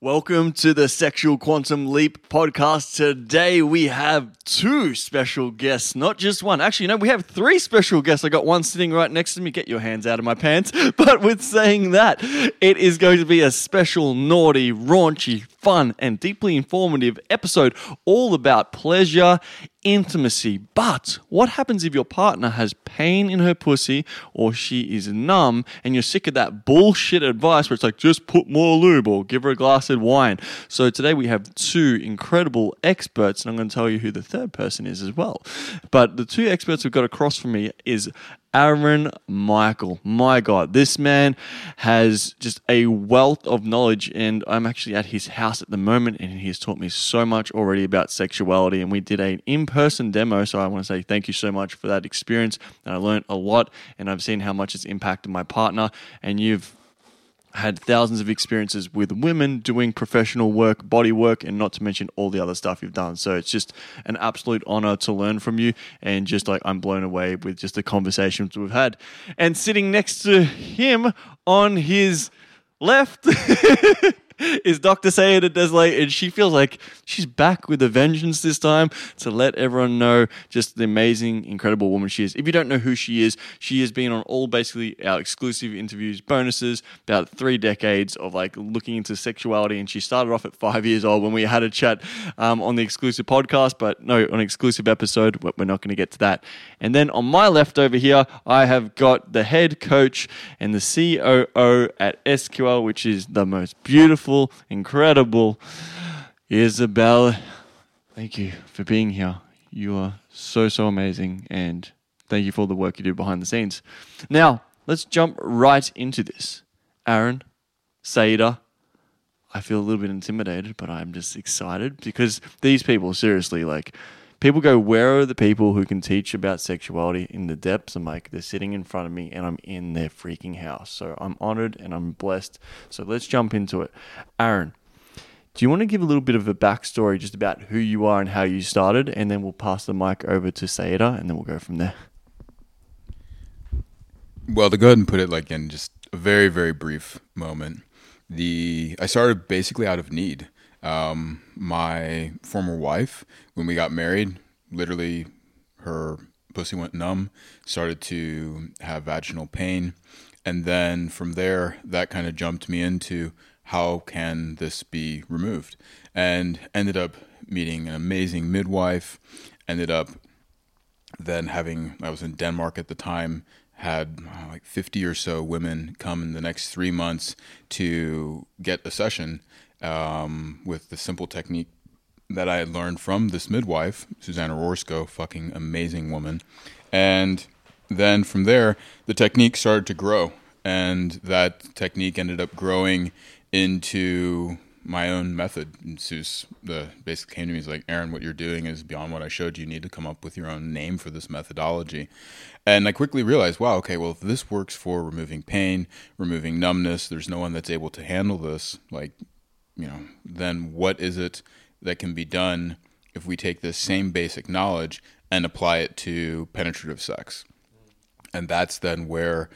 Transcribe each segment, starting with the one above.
Welcome to the Sexual Quantum Leap podcast. Today we have two special guests, not just one. Actually, no, we have three special guests. I got one sitting right next to me. Get your hands out of my pants. But with saying that, it is going to be a special, naughty, raunchy, fun, and deeply informative episode all about pleasure, intimacy. But what happens if your partner has pain in her pussy or she is numb and you're sick of that bullshit advice where it's like, just put more lube or give her a glass of wine? So today we have two incredible experts, and I'm going to tell you who the third person is as well. But the two experts we've got across from me is Aaron Michael. My God, this man has just a wealth of knowledge, and I'm actually at his house at the moment, and he's taught me so much already about sexuality. And we did an in person demo, so I want to say thank you so much for that experience. And I learned a lot, and I've seen how much it's impacted my partner. And you've had thousands of experiences with women doing professional work, body work, and not to mention all the other stuff you've done. So it's just an absolute honor to learn from you. And just like I'm blown away with just the conversations we've had. And sitting next to him on his left is Dr. Saida Desilets, and she feels like she's back with a vengeance this time to let everyone know just the amazing, incredible woman she is. If you don't know who she is, she has been on all basically our exclusive interviews, bonuses, about three decades of like looking into sexuality. And she started off at five years old when we had a chat um, on the exclusive podcast, but no, on exclusive episode, we're not going to get to that. And then on my left over here, I have got the head coach and the COO at SQL, which is the most beautiful incredible Isabel. Thank you for being here. You are so, so amazing. And thank you for all the work you do behind the scenes. Now, let's jump right into this. Aaron, Saida, I feel a little bit intimidated, but I'm just excited because these people, seriously, like, people go, Where are the people who can teach about sexuality in the depths? I'm like, They're sitting in front of me and I'm in their freaking house. So I'm honored and I'm blessed. So let's jump into it. Aaron, do you want to give a little bit of a backstory just about who you are and how you started? And then we'll pass the mic over to Saida and then we'll go from there. Well, to go ahead and put it like in just a very, very brief moment, the I started basically out of need. Um, my former wife, when we got married, literally her pussy went numb, started to have vaginal pain. And then from there, that kind of jumped me into how can this be removed? And ended up meeting an amazing midwife, ended up then having, I was in Denmark at the time, had uh, like 50 or so women come in the next three months to get a session um, with the simple technique that I had learned from this midwife, Susanna Rorsko, fucking amazing woman. And then from there, the technique started to grow. And that technique ended up growing into my own method. And Sus the basically came to me, he's like, Aaron, what you're doing is beyond what I showed you. You need to come up with your own name for this methodology. And I quickly realized, wow, okay, well, if this works for removing pain, removing numbness, there's no one that's able to handle this. Like, you know, then what is it that can be done if we take this same basic knowledge and apply it to penetrative sex? And that's then where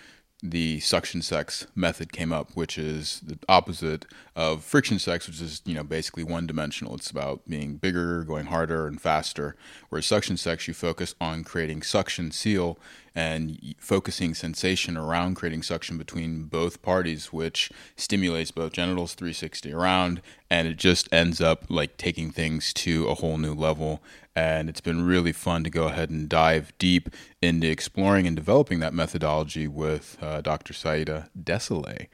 the suction sex method came up, which is the opposite of friction sex, which is you know basically one dimensional. It's about being bigger, going harder, and faster. Whereas suction sex, you focus on creating suction seal and focusing sensation around creating suction between both parties, which stimulates both genitals 360 around, and it just ends up like taking things to a whole new level. And it's been really fun to go ahead and dive deep into exploring and developing that methodology with uh, Dr. Saida Desilets.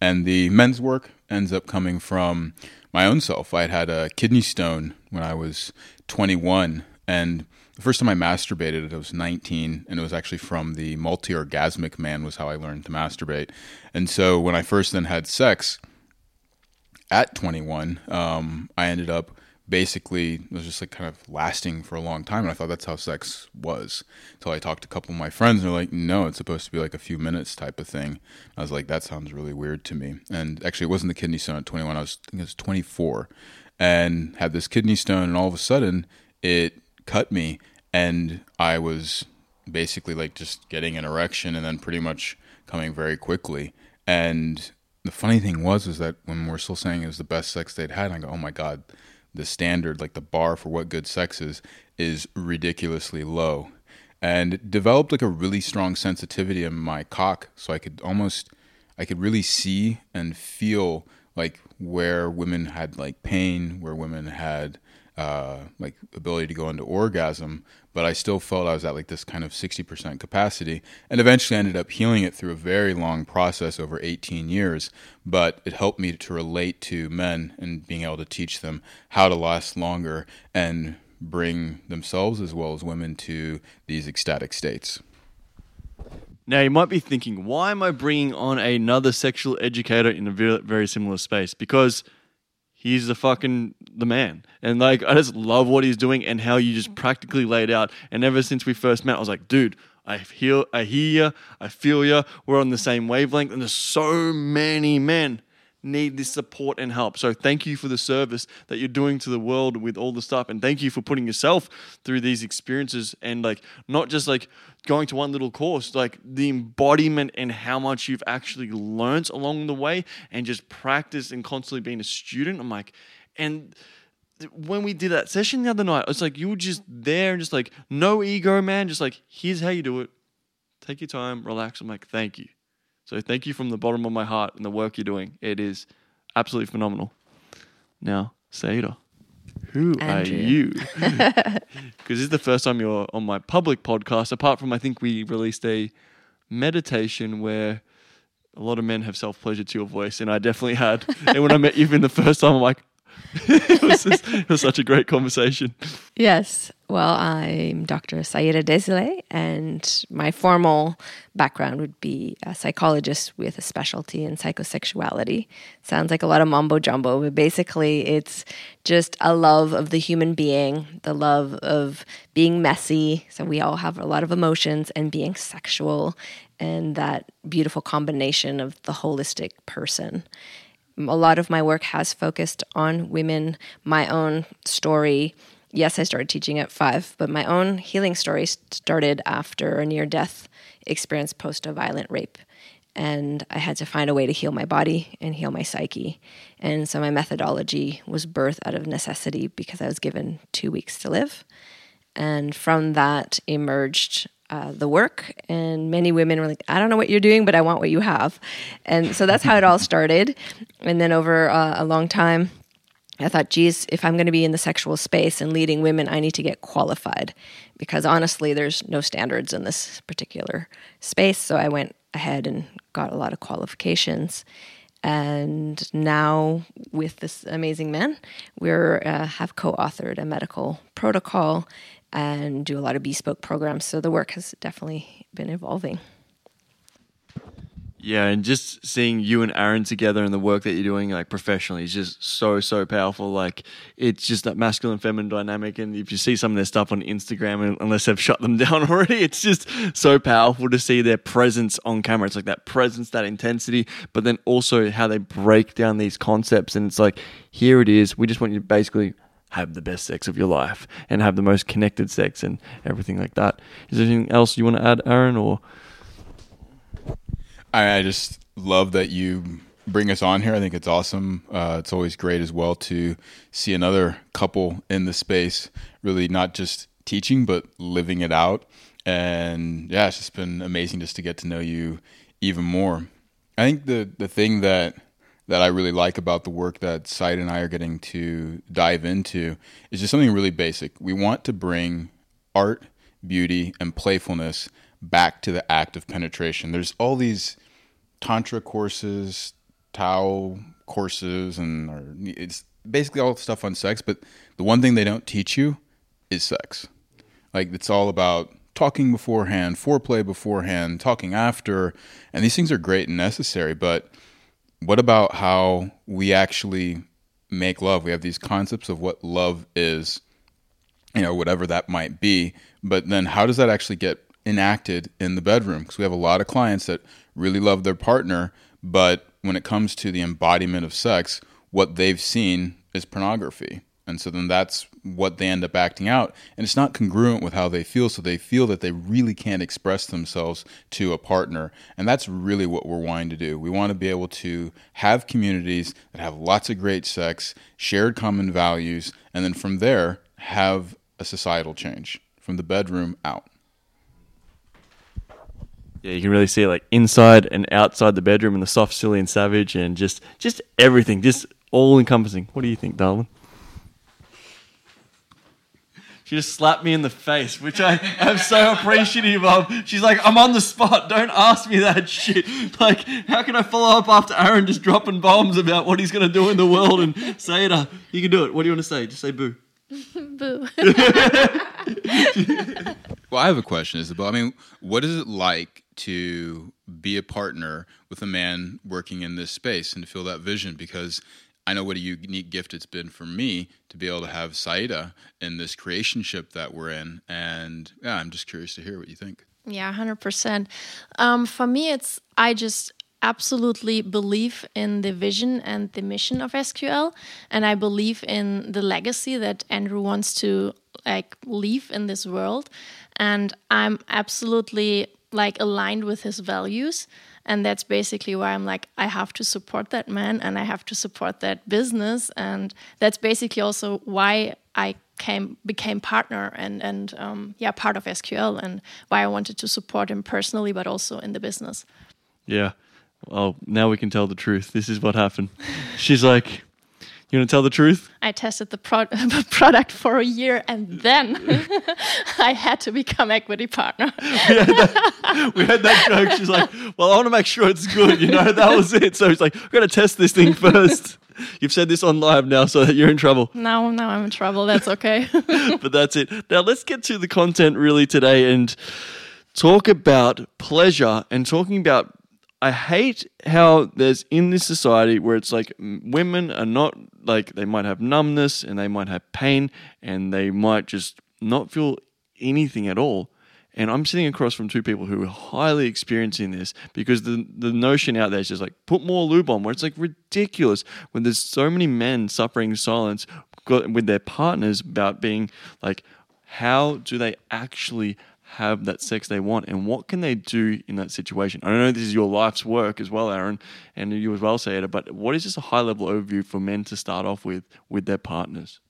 And the men's work ends up coming from my own self. I had had a kidney stone when I was 21, and the first time I masturbated, I was 19, and it was actually from the multi-orgasmic man was how I learned to masturbate. And so when I first then had sex at 21, um, I ended up basically it was just like kind of lasting for a long time and i thought that's how sex was. Until i talked to a couple of my friends and they're like no it's supposed to be like a few minutes type of thing. I was like that sounds really weird to me. And actually it wasn't the kidney stone at 21 i was I think it was 24 and had this kidney stone and all of a sudden it cut me and i was basically like just getting an erection and then pretty much coming very quickly. And the funny thing was was that when we're still saying it was the best sex they'd had, I go, oh my god, the standard, like the bar for what good sex is, is ridiculously low, and developed like a really strong sensitivity in my cock, so I could almost, I could really see and feel like where women had like pain, where women had uh, like ability to go into orgasm, but I still felt I was at like this kind of 60% capacity and eventually ended up healing it through a very long process over 18 years. But it helped me to relate to men and being able to teach them how to last longer and bring themselves as well as women to these ecstatic states. Now, you might be thinking, why am I bringing on another sexual educator in a very, very similar space? Because he's the fucking the man. And like I just love what he's doing and how you just practically laid out. And ever since we first met, I was like, dude, I hear I hear you, I feel you, we're on the same wavelength, and there's so many men need this support and help. So thank you for the service that you're doing to the world with all the stuff and thank you for putting yourself through these experiences and like not just like going to one little course, like the embodiment and how much you've actually learned along the way and just practice and constantly being a student. I'm like and when we did that session the other night, it's like you were just there and just like no ego, man, just like here's how you do it. Take your time, relax. I'm like, thank you. So thank you from the bottom of my heart and the work you're doing. It is absolutely phenomenal. Now, Saida, who Andrew. are you? Because this is the first time you're on my public podcast, apart from I think we released a meditation where a lot of men have self pleasure to your voice, and I definitely had. and when I met you even the first time, I'm like, it, was just, it was such a great conversation. Yes. Well, I'm Dr. Saida Desilets, and my formal background would be a psychologist with a specialty in psychosexuality. Sounds like a lot of mumbo jumbo, but basically, it's just a love of the human being, the love of being messy. So, we all have a lot of emotions, and being sexual, and that beautiful combination of the holistic person a lot of my work has focused on women, my own story. Yes, I started teaching at five, but my own healing story started after a near death experience post a violent rape. And I had to find a way to heal my body and heal my psyche. And so my methodology was birthed out of necessity because I was given two weeks to live. And from that emerged uh, the work, and many women were like, "I don't know what you're doing, but I want what you have," and so that's how it all started. And then over uh, a long time, I thought, "Geez, if I'm going to be in the sexual space and leading women, I need to get qualified," because honestly, there's no standards in this particular space. So I went ahead and got a lot of qualifications. And now, with this amazing man, we uh, have co-authored a medical protocol and do a lot of bespoke programs. So the work has definitely been evolving. Yeah, and just seeing you and Aaron together and the work that you're doing, like professionally, is just so so powerful. Like it's just that masculine feminine dynamic, and if you see some of their stuff on Instagram, unless they've shut them down already, it's just so powerful to see their presence on camera. It's like that presence, that intensity, but then also how they break down these concepts, and it's like here it is. We just want you to basically have the best sex of your life and have the most connected sex and everything like that. Is there anything else you want to add, Aaron? Or I, I just love that you bring us on here. I think it's awesome. Uh, it's always great as well to see another couple in the space, really not just teaching but living it out. And yeah, it's just been amazing just to get to know you even more. I think the the thing that that I really like about the work that Saida and I are getting to dive into is just something really basic. We want to bring art, beauty, and playfulness back to the act of penetration. There's all these tantra courses, Tao courses, and or it's basically all stuff on sex. But the one thing they don't teach you is sex. Like it's all about talking beforehand, foreplay beforehand, talking after, and these things are great and necessary, but what about how we actually make love? We have these concepts of what love is, you know, whatever that might be. But then how does that actually get enacted in the bedroom? Because we have a lot of clients that really love their partner, but when it comes to the embodiment of sex, what they've seen is pornography. And so then that's what they end up acting out. And it's not congruent with how they feel. So they feel that they really can't express themselves to a partner. And that's really what we're wanting to do. We want to be able to have communities that have lots of great sex, shared common values, and then from there have a societal change from the bedroom out. Yeah, you can really see it like inside and outside the bedroom and the soft, silly, and savage, and just just everything, just all encompassing. What do you think, darling? She just slapped me in the face, which I am so appreciative of. She's like, I'm on the spot. Don't ask me that shit. Like, how can I follow up after Aaron just dropping bombs about what he's going to do in the world and say it? Uh, you can do it. What do you want to say? Just say boo. Boo. Well, I have a question, Isabel. I mean, what is it like to be a partner with a man working in this space and to feel that vision? Because I know what a unique gift it's been for me to be able to have Saida in this creationship that we're in. And yeah, I'm just curious to hear what you think. Yeah, 100%. Um, for me, it's, I just absolutely believe in the vision and the mission of SQL. And I believe in the legacy that Andrew wants to like leave in this world. And I'm absolutely like aligned with his values and that's basically why i'm like i have to support that man and i have to support that business and that's basically also why i came became partner and and um, yeah part of sql and why i wanted to support him personally but also in the business Yeah. Well, now we can tell the truth. This is what happened. She's like, You want to tell the truth? i tested the pro- product for a year and then i had to become equity partner We had that we, had that, joke. She's like, Well, I want to make sure it's good. You know, that was it. So he's like, We've got to test this thing first. You've said this on live now, so you're in trouble. No, now i'm in trouble that's okay but that's it. Now let's get to the content really today and talk about pleasure and talking about. I hate how there's in this society where it's like women are not like they might have numbness and they might have pain and they might just not feel anything at all. And I'm sitting across from two people who are highly experiencing this because the the notion out there is just like put more lube on, where it's like ridiculous when there's so many men suffering silence with their partners about being like, how do they actually have that sex they want and what can they do in that situation? I know this is your life's work as well, Aaron, and you as well, Saida, but what is just a high level overview for men to start off with with their partners?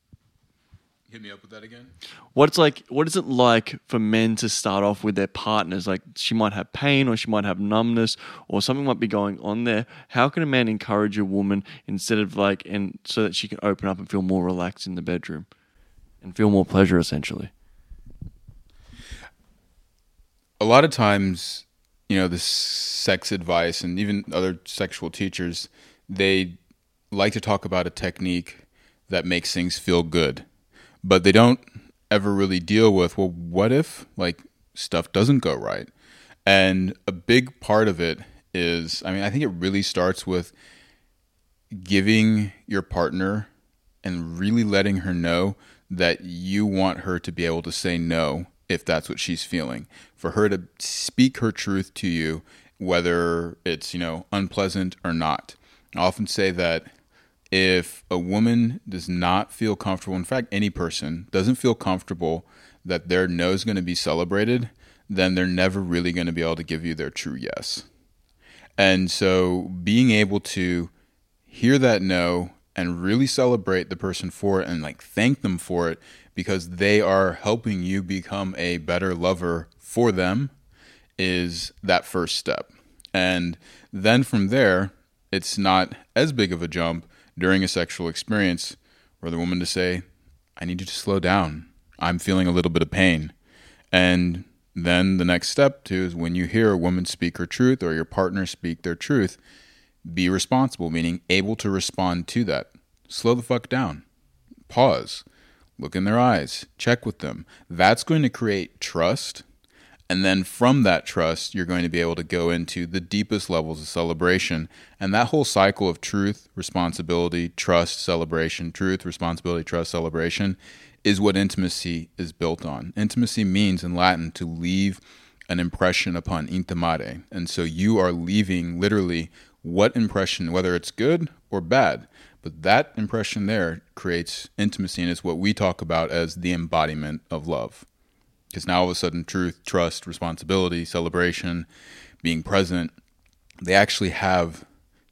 Hit me up with that again. What's like what is it like for men to start off with their partners? Like she might have pain or she might have numbness or something might be going on there. How can a man encourage a woman instead of like and so that she can open up and feel more relaxed in the bedroom and feel more pleasure essentially? A lot of times, you know, the sex advice and even other sexual teachers, they like to talk about a technique that makes things feel good, but they don't ever really deal with, well, what if like stuff doesn't go right? And a big part of it is, I mean, I think it really starts with giving your partner and really letting her know that you want her to be able to say no if that's what she's feeling. For her to speak her truth to you, whether it's, you know, unpleasant or not. I often say that if a woman does not feel comfortable, in fact, any person doesn't feel comfortable that their no is going to be celebrated, then they're never really going to be able to give you their true yes. And so being able to hear that no and really celebrate the person for it and like thank them for it because they are helping you become a better lover for them is that first step. And then from there, it's not as big of a jump during a sexual experience for the woman to say, I need you to slow down. I'm feeling a little bit of pain. And then the next step too is when you hear a woman speak her truth or your partner speak their truth, be responsible, meaning able to respond to that. Slow the fuck down. Pause. Look in their eyes. Check with them. That's going to create trust. And then from that trust, you're going to be able to go into the deepest levels of celebration. And that whole cycle of truth, responsibility, trust, celebration, truth, responsibility, trust, celebration is what intimacy is built on. Intimacy means in Latin to leave an impression upon intimare. And so you are leaving literally what impression, whether it's good or bad, but that impression there creates intimacy and it's what we talk about as the embodiment of love. Because now all of a sudden, truth, trust, responsibility, celebration, being present, they actually have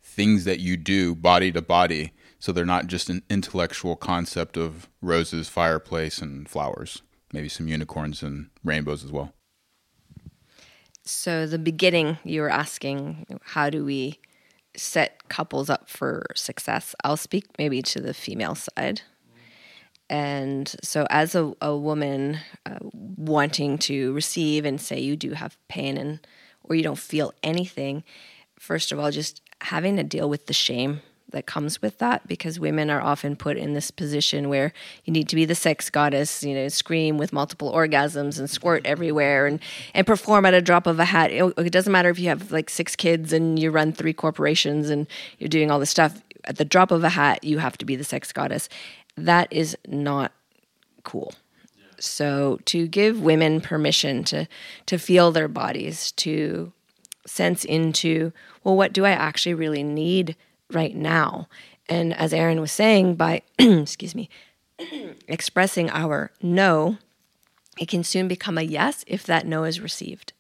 things that you do body to body. So they're not just an intellectual concept of roses, fireplace, and flowers. Maybe some unicorns and rainbows as well. So, the beginning, you were asking, how do we set couples up for success? I'll speak maybe to the female side. And so, as a, a woman uh, wanting to receive and say you do have pain and or you don't feel anything, first of all, just having to deal with the shame that comes with that because women are often put in this position where you need to be the sex goddess, you know, scream with multiple orgasms and squirt everywhere and, and perform at a drop of a hat. It, it doesn't matter if you have like six kids and you run three corporations and you're doing all this stuff. At the drop of a hat, you have to be the sex goddess that is not cool. So to give women permission to to feel their bodies, to sense into, well, what do I actually really need right now? And as Aaron was saying, by excuse me, expressing our no, it can soon become a yes if that no is received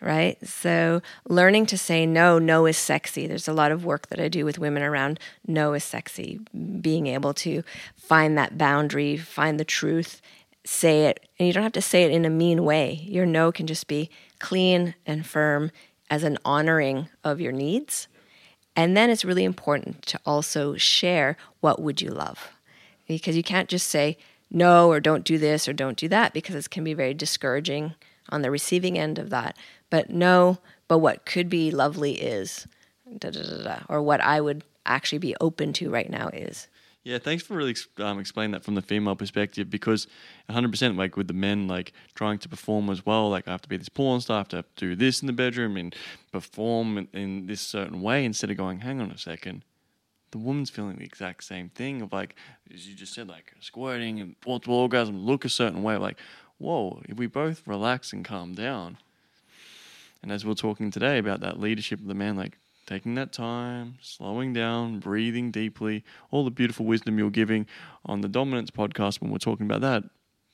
right? So learning to say no, no is sexy. There's a lot of work that I do with women around no is sexy, being able to find that boundary, find the truth, say it. And you don't have to say it in a mean way. Your no can just be clean and firm as an honoring of your needs. And then it's really important to also share what would you love? Because you can't just say no or don't do this or don't do that because it can be very discouraging on the receiving end of that. But no, but what could be lovely is, da, da, da, or what I would actually be open to right now is. Yeah, thanks for really um, explaining that from the female perspective because 100% like with the men like trying to perform as well, like I have to be this porn star, I have to do this in the bedroom and perform in, in this certain way instead of going, hang on a second, the woman's feeling the exact same thing of like, as you just said, like squirting and multiple orgasm, look a certain way, like, whoa, if we both relax and calm down, and as we're talking today about that leadership of the man, like taking that time, slowing down, breathing deeply, all the beautiful wisdom you're giving on the dominance podcast when we're talking about that.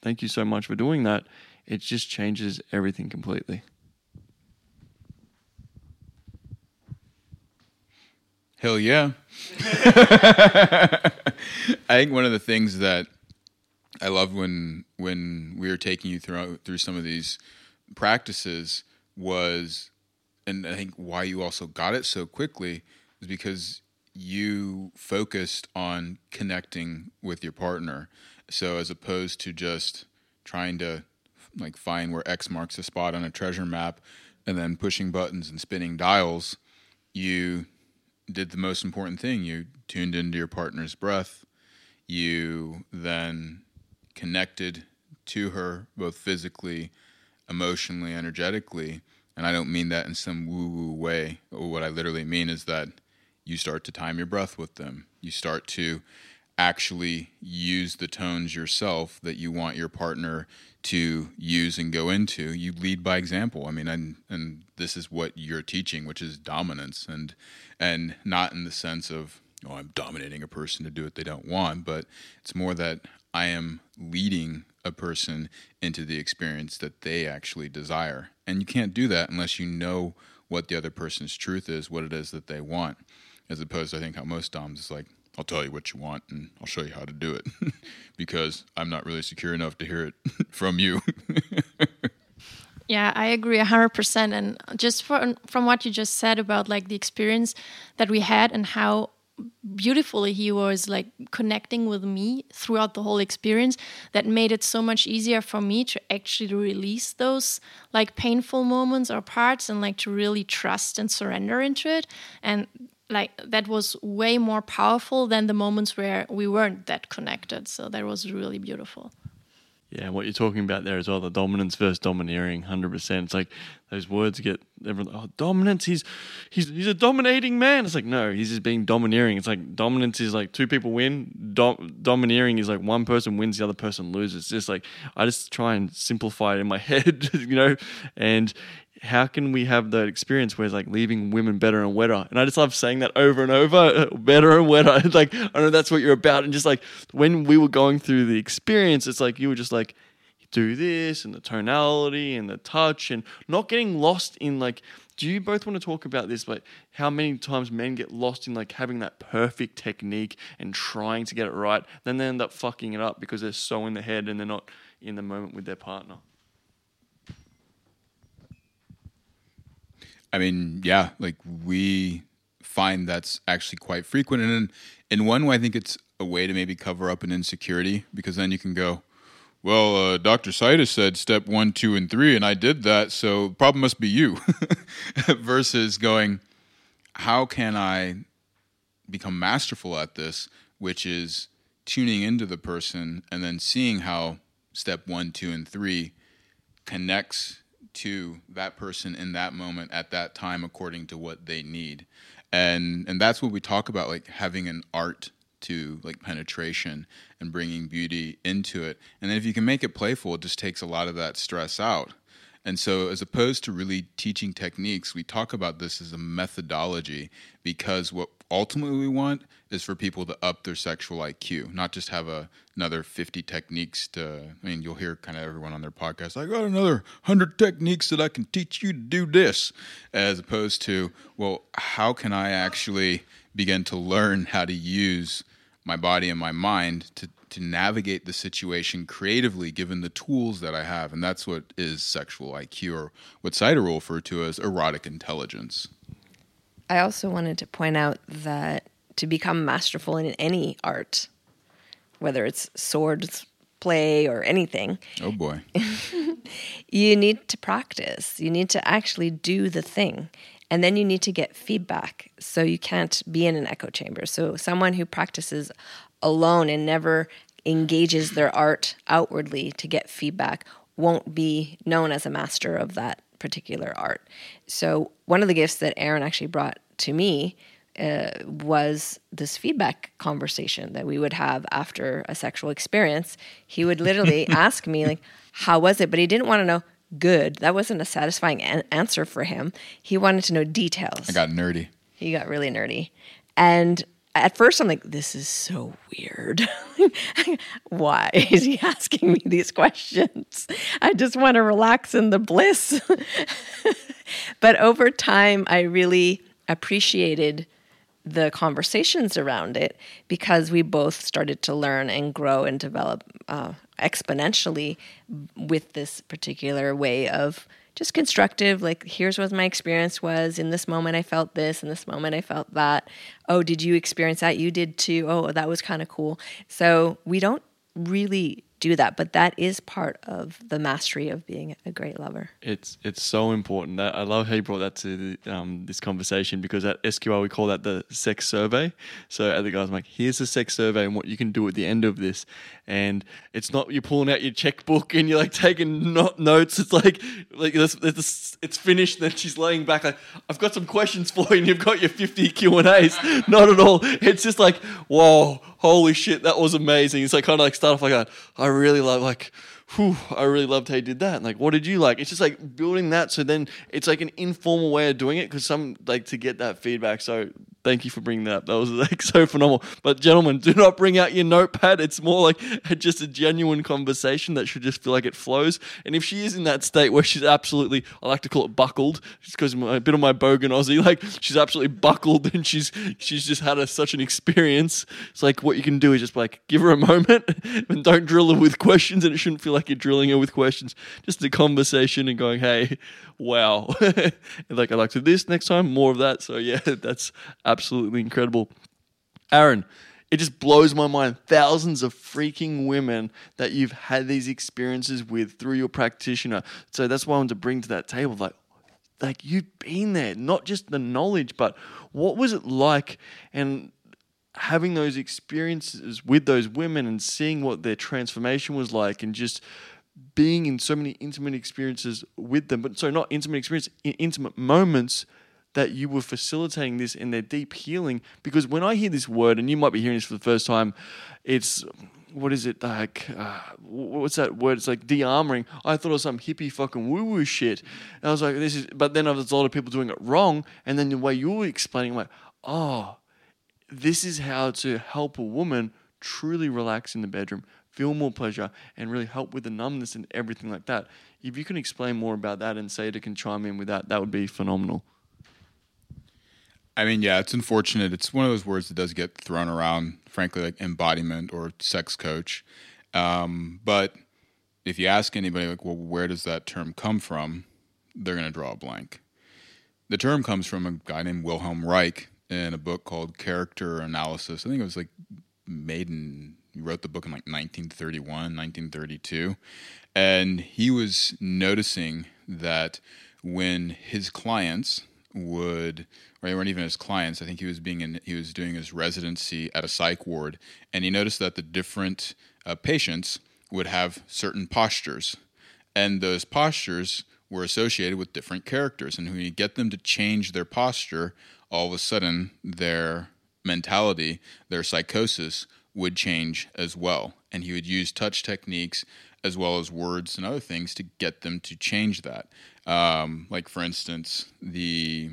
Thank you so much for doing that. It just changes everything completely. Hell yeah. I think one of the things that I love when when we were taking you through through some of these practices was, and I think why you also got it so quickly is because you focused on connecting with your partner. So as opposed to just trying to like find where X marks a spot on a treasure map and then pushing buttons and spinning dials, you did the most important thing. You tuned into your partner's breath. You then connected to her both physically emotionally, energetically. And I don't mean that in some woo woo way. What I literally mean is that you start to time your breath with them. You start to actually use the tones yourself that you want your partner to use and go into. You lead by example. I mean, and and this is what you're teaching, which is dominance, and and not in the sense of oh, I'm dominating a person to do what they don't want, but it's more that I am leading a person into the experience that they actually desire. And you can't do that unless you know what the other person's truth is, what it is that they want. As opposed to, I think, how most Doms is like, I'll tell you what you want and I'll show you how to do it because I'm not really secure enough to hear it from you. yeah, I agree 100%. And just for, from what you just said about like the experience that we had and how beautifully he was like connecting with me throughout the whole experience that made it so much easier for me to actually release those like painful moments or parts and like to really trust and surrender into it. And like that was way more powerful than the moments where we weren't that connected. So that was really beautiful yeah, what you're talking about there as well, the dominance versus domineering, hundred percent. It's like those words get everyone. Oh, dominance. He's he's he's a dominating man. It's like no, he's just being domineering. It's like dominance is like two people win. Dom, domineering is like one person wins, the other person loses. It's just like I just try and simplify it in my head, you know, and how can we have that experience where it's like leaving women better and wetter? And I just love saying that over and over, better and wetter. like I know that's what you're about. And just like when we were going through the experience, it's like you were just like do this and the tonality and the touch and not getting lost in like do you both want to talk about this like how many times men get lost in like having that perfect technique and trying to get it right then they end up fucking it up because they're so in the head and they're not in the moment with their partner I mean, yeah, like we find that's actually quite frequent. And in, in one way, I think it's a way to maybe cover up an insecurity because then you can go, well, uh, Dr. Saitis said step one, two, and three, and I did that, so the problem must be you. Versus going, how can I become masterful at this, which is tuning into the person and then seeing how step one, two, and three connects to that person in that moment at that time according to what they need. And and that's what we talk about like having an art to like penetration and bringing beauty into it. And then if you can make it playful, it just takes a lot of that stress out. And so, as opposed to really teaching techniques, we talk about this as a methodology because what ultimately we want is for people to up their sexual IQ, not just have a, another 50 techniques to. I mean, you'll hear kind of everyone on their podcast, I got another 100 techniques that I can teach you to do this, as opposed to, well, how can I actually begin to learn how to use my body and my mind to to navigate the situation creatively given the tools that I have. And that's what is sexual IQ, or what Saida will refer to as erotic intelligence. I also wanted to point out that to become masterful in any art, whether it's swords play or anything, oh boy, you need to practice. You need to actually do the thing. And then you need to get feedback. So you can't be in an echo chamber. So someone who practices alone and never engages their art outwardly to get feedback won't be known as a master of that particular art. So, one of the gifts that Aaron actually brought to me uh, was this feedback conversation that we would have after a sexual experience. He would literally ask me, like, how was it? But he didn't want to know good. That wasn't a satisfying an- answer for him. He wanted to know details. I got nerdy. He got really nerdy. And at first I'm like, this is so weird. Why is he asking me these questions? I just want to relax in the bliss. but over time, I really appreciated the conversations around it because we both started to learn and grow and develop uh, exponentially with this particular way of just constructive like here's what my experience was. In this moment i felt this. In this moment i felt that. Oh did you experience that? You did too. Oh that was kind of cool. So we don't really do that but that is part of the mastery of being a great lover. It's it's so important. I love how you brought that to the, um, this conversation because at sql we call that the sex survey. So at the guys I'm like here's the sex survey and what you can do at the end of this. And it's not you're pulling out your checkbook and you're like taking not notes. It's like like it's, it's, it's finished then she's laying back like i've got some questions for you and you've got your 50 q and a's. Not at all. It's just like whoa holy shit that was amazing it's like kind of like start off like i really love like whew, I really loved how you did that. Like, what did you like? It's just like building that. So then it's like an informal way of doing it because some like to get that feedback. So thank you for bringing that up. That was like so phenomenal. But gentlemen, do not bring out your notepad. It's more like just a genuine conversation that should just feel like it flows. And if she is in that state where she's absolutely, I like to call it buckled, just because a bit of my bogan Aussie, like she's absolutely buckled and she's she's just had a, such an experience. It's like what you can do is just like give her a moment and don't drill her with questions. And it shouldn't feel like you're drilling her with questions. Just a conversation and going, hey, wow, like I like to do this next time, more of that. So yeah, that's incredible. Aaron, it just blows my mind. Thousands of freaking women that you've had these experiences with through your practitioner. So that's why I wanted to bring to that table. Like, like you've been there, not just the knowledge, but what was it like? And having those experiences with those women and seeing what their transformation was like, and just being in so many intimate experiences with them. But so not intimate experience, intimate moments that you were facilitating this in their deep healing. Because when I hear this word, and you might be hearing this for the first time, it's what is it like? Uh, what's that word? It's like de-armoring. I thought it was some hippie fucking woo-woo shit. And I was like, this is. But then there's a lot of people doing it wrong. And then the way you were explaining, I'm like, oh, this is how to help a woman truly relax in the bedroom, feel more pleasure, and really help with the numbness and everything like that. If you can explain more about that and Saida can chime in with that, that would be phenomenal. I mean, yeah, it's unfortunate. It's one of those words that does get thrown around, frankly, like embodiment or sex coach. Um, but if you ask anybody, like, well, where does that term come from? They're going to draw a blank. The term comes from a guy named Wilhelm Reich in a book called Character Analysis. I think it was like made in, he wrote the book in like 1931, 1932. And he was noticing that when his clients would, or they weren't even his clients, I think he was being in, he was doing his residency at a psych ward, and he noticed that the different uh, patients would have certain postures, and those postures were associated with different characters. And when you get them to change their posture, all of a sudden their mentality, their psychosis would change as well. And he would use touch techniques as well as words and other things to get them to change that. Um, like for instance, the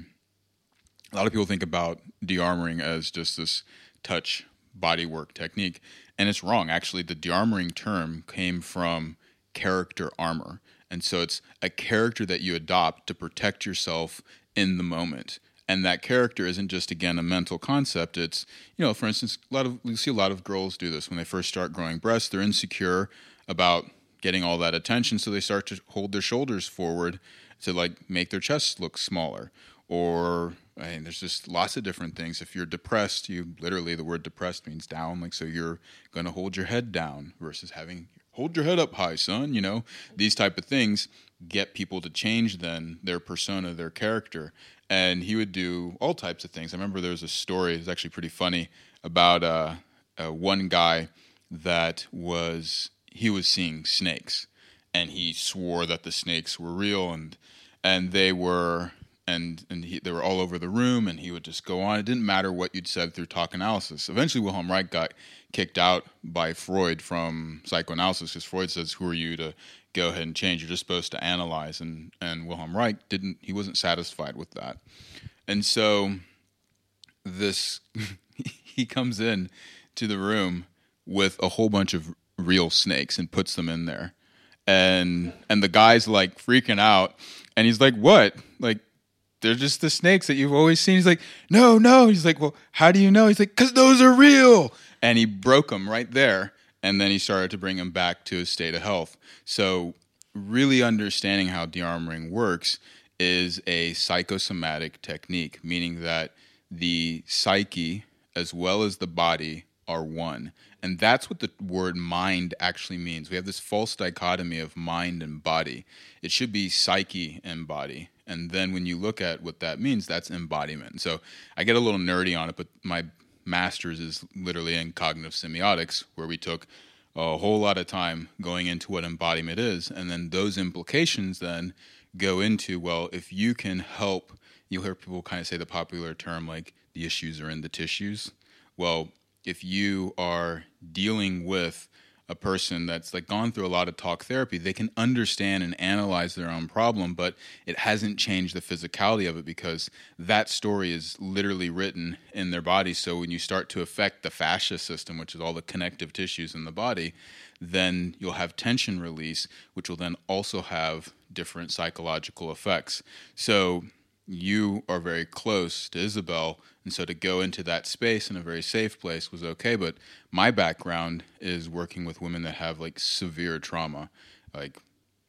a lot of people think about de-armoring as just this touch bodywork technique, and it's wrong. Actually, the de-armoring term came from character armor, and so it's a character that you adopt to protect yourself in the moment. And that character isn't just again a mental concept. It's you know, for instance, a lot of we see a lot of girls do this when they first start growing breasts. They're insecure about getting all that attention, so they start to hold their shoulders forward to like make their chest look smaller. Or I mean, there's just lots of different things. If you're depressed, you literally the word depressed means down. Like so, you're going to hold your head down versus having hold your head up high, son. You know these type of things get people to change then their persona, their character. And he would do all types of things. I remember there was a story. It's actually pretty funny about uh, uh, one guy that was he was seeing snakes, and he swore that the snakes were real, and and they were and and he, they were all over the room, and he would just go on. It didn't matter what you'd said through talk analysis. Eventually, Wilhelm Reich got kicked out by Freud from psychoanalysis because Freud says, "Who are you to go ahead and change? You're just supposed to analyze." And and Wilhelm Reich didn't. He wasn't satisfied with that, and so this he comes in to the room with a whole bunch of real snakes and puts them in there. And and the guy's like freaking out and he's like, "What?" Like they're just the snakes that you've always seen. He's like, "No, no." He's like, "Well, how do you know?" He's like, "Cuz those are real." And he broke them right there and then he started to bring him back to his state of health. So really understanding how de-armoring works is a psychosomatic technique, meaning that the psyche as well as the body are one. And that's what the word mind actually means. We have this false dichotomy of mind and body. It should be psyche and body. And then when you look at what that means, that's embodiment. So I get a little nerdy on it, but my master's is literally in cognitive semiotics, where we took a whole lot of time going into what embodiment is. And then those implications then go into well, if you can help, you'll hear people kind of say the popular term like the issues are in the tissues. Well, if you are dealing with a person that's like gone through a lot of talk therapy, they can understand and analyze their own problem, but it hasn't changed the physicality of it because that story is literally written in their body. So when you start to affect the fascia system, which is all the connective tissues in the body, then you'll have tension release, which will then also have different psychological effects. So you are very close to Isabel, and so to go into that space in a very safe place was okay. But my background is working with women that have like severe trauma, like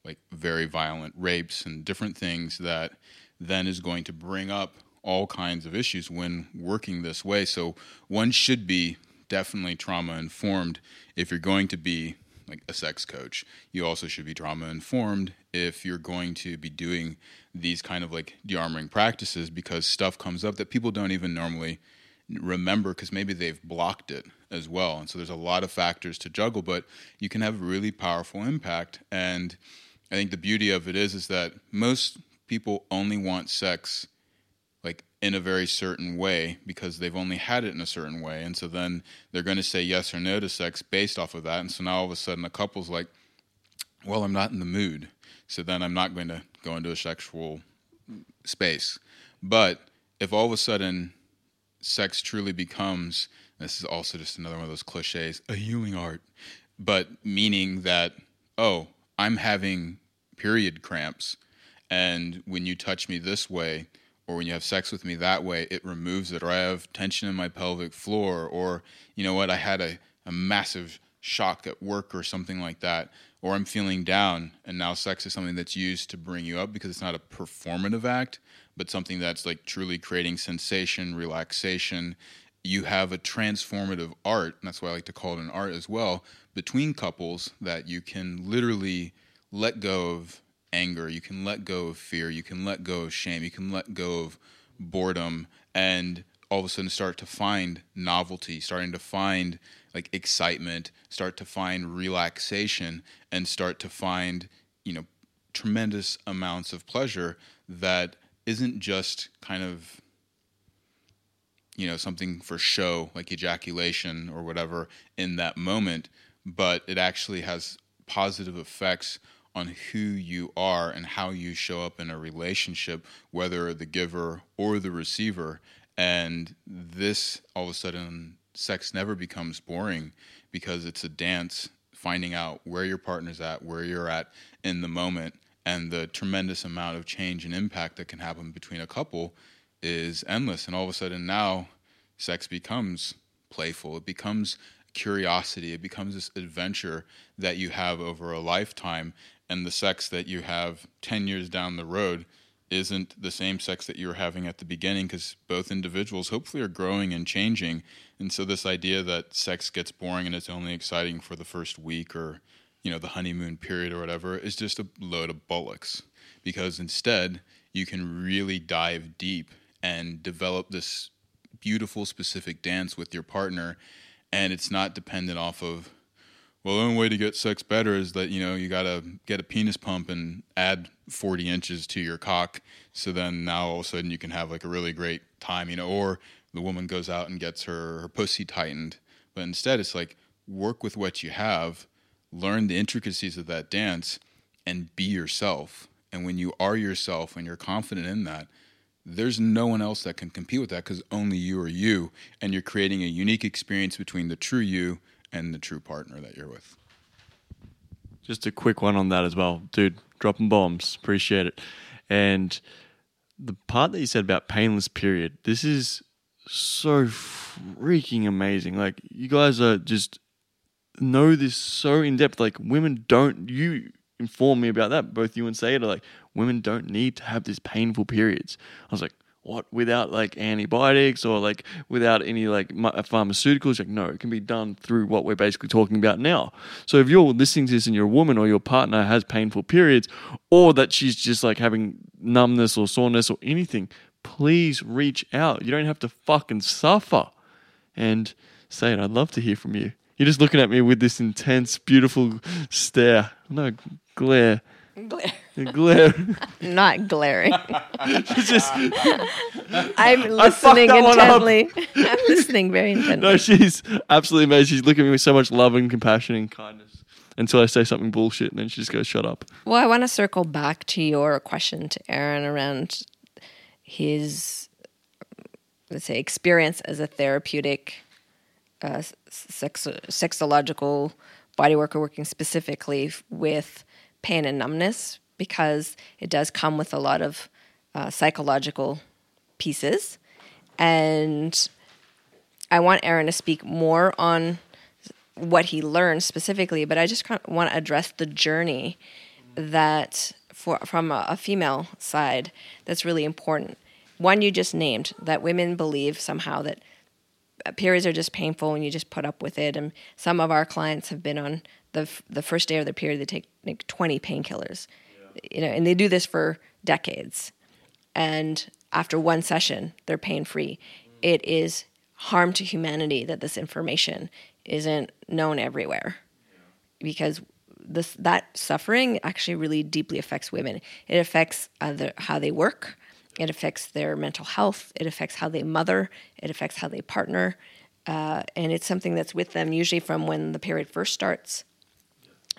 like very violent rapes and different things that then is going to bring up all kinds of issues when working this way. So one should be definitely trauma informed if you're going to be like a sex coach. You also should be trauma informed if you're going to be doing these kind of like de-armoring practices because stuff comes up that people don't even normally remember because maybe they've blocked it as well. And so there's a lot of factors to juggle, but you can have really powerful impact. And I think the beauty of it is is that most people only want sex like in a very certain way because they've only had it in a certain way. And so then they're going to say yes or no to sex based off of that. And so now all of a sudden a couple's like, well, I'm not in the mood. So then I'm not going to go into a sexual space. But if all of a sudden sex truly becomes, this is also just another one of those cliches, a healing art, but meaning that, oh, I'm having period cramps. And when you touch me this way, or when you have sex with me that way, it removes it, or I have tension in my pelvic floor, or you know what, I had a, a massive shock at work or something like that, or I'm feeling down, and now sex is something that's used to bring you up because it's not a performative act, but something that's like truly creating sensation, relaxation. You have a transformative art, and that's why I like to call it an art as well, between couples that you can literally let go of anger, you can let go of fear, you can let go of shame, you can let go of boredom, and all of a sudden start to find novelty, starting to find like excitement, start to find relaxation, and start to find, you know, tremendous amounts of pleasure that isn't just kind of you know something for show like ejaculation or whatever in that moment but it actually has positive effects on who you are and how you show up in a relationship, whether the giver or the receiver. And this, all of a sudden, sex never becomes boring because it's a dance, finding out where your partner's at, where you're at in the moment, and the tremendous amount of change and impact that can happen between a couple is endless. And all of a sudden, now sex becomes playful, it becomes curiosity, it becomes this adventure that you have over a lifetime. And the sex that you have 10 years down the road isn't the same sex that you were having at the beginning because both individuals hopefully are growing and changing. And so this idea that sex gets boring and it's only exciting for the first week or you know the honeymoon period or whatever is just a load of bullocks because instead you can really dive deep and develop this beautiful specific dance with your partner and it's not dependent off of well, the only way to get sex better is that you know you got to get a penis pump and add 40 inches to your cock. So then now all of a sudden you can have like a really great time, you know. Or the woman goes out and gets her, her pussy tightened. But instead, it's like work with what you have, learn the intricacies of that dance, and be yourself. And when you are yourself and you're confident in that, there's no one else that can compete with that because only you are you, and you're creating a unique experience between the true you and the true partner that you're with. Just a quick one on that as well, dude. Dropping bombs, appreciate it. And the part that you said about painless period, this is so freaking amazing. Like you guys are just know this so in depth. Like women don't you inform me about that. Both you and Saida are like women don't need to have these painful periods. I was like, what without like antibiotics or like without any like uh, pharmaceuticals? Like no it can be done through what we're basically talking about now. So if you're listening to this and you're a woman or your partner has painful periods or that she's just like having numbness or soreness or anything please reach out. You don't have to fucking suffer and say it. I'd love to hear from you. You're just looking at me with this intense beautiful stare. No glare. Glare glare. Not glaring. just, I'm listening intently. I'm listening very intently. No, she's absolutely amazing. She's looking at me with so much love and compassion and kindness until I say something bullshit and then she just goes, shut up. Well, I want to circle back to your question to Aaron around his, let's say, experience as a therapeutic uh, sex- sexological body worker working specifically with pain and numbness because it does come with a lot of uh, psychological pieces. And I want Aaron to speak more on what he learned specifically, but I just want to address the journey that for from a, a, female side that's really important. One you just named that women believe somehow that periods are just painful and you just put up with it. And some of our clients have been on the the first day of their period they take like 20 painkillers you know, and they do this for decades. And after one session, they're pain free. It is harm to humanity that this information isn't known everywhere because this that suffering actually really deeply affects women. It affects how they work. It affects their mental health. It affects how they mother. It affects how they partner. Uh, and it's something that's with them usually from when the period first starts.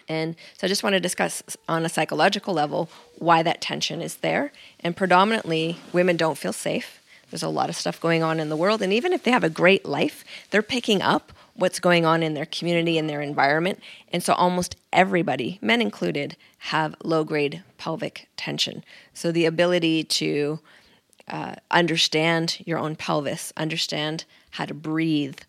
And so I just want to discuss on a psychological level why that tension is there. And predominantly, women don't feel safe. There's a lot of stuff going on in the world. And even if they have a great life, they're picking up what's going on in their community and their environment. And so almost everybody, men included, have low grade pelvic tension. So the ability to uh, understand your own pelvis, understand how to breathe,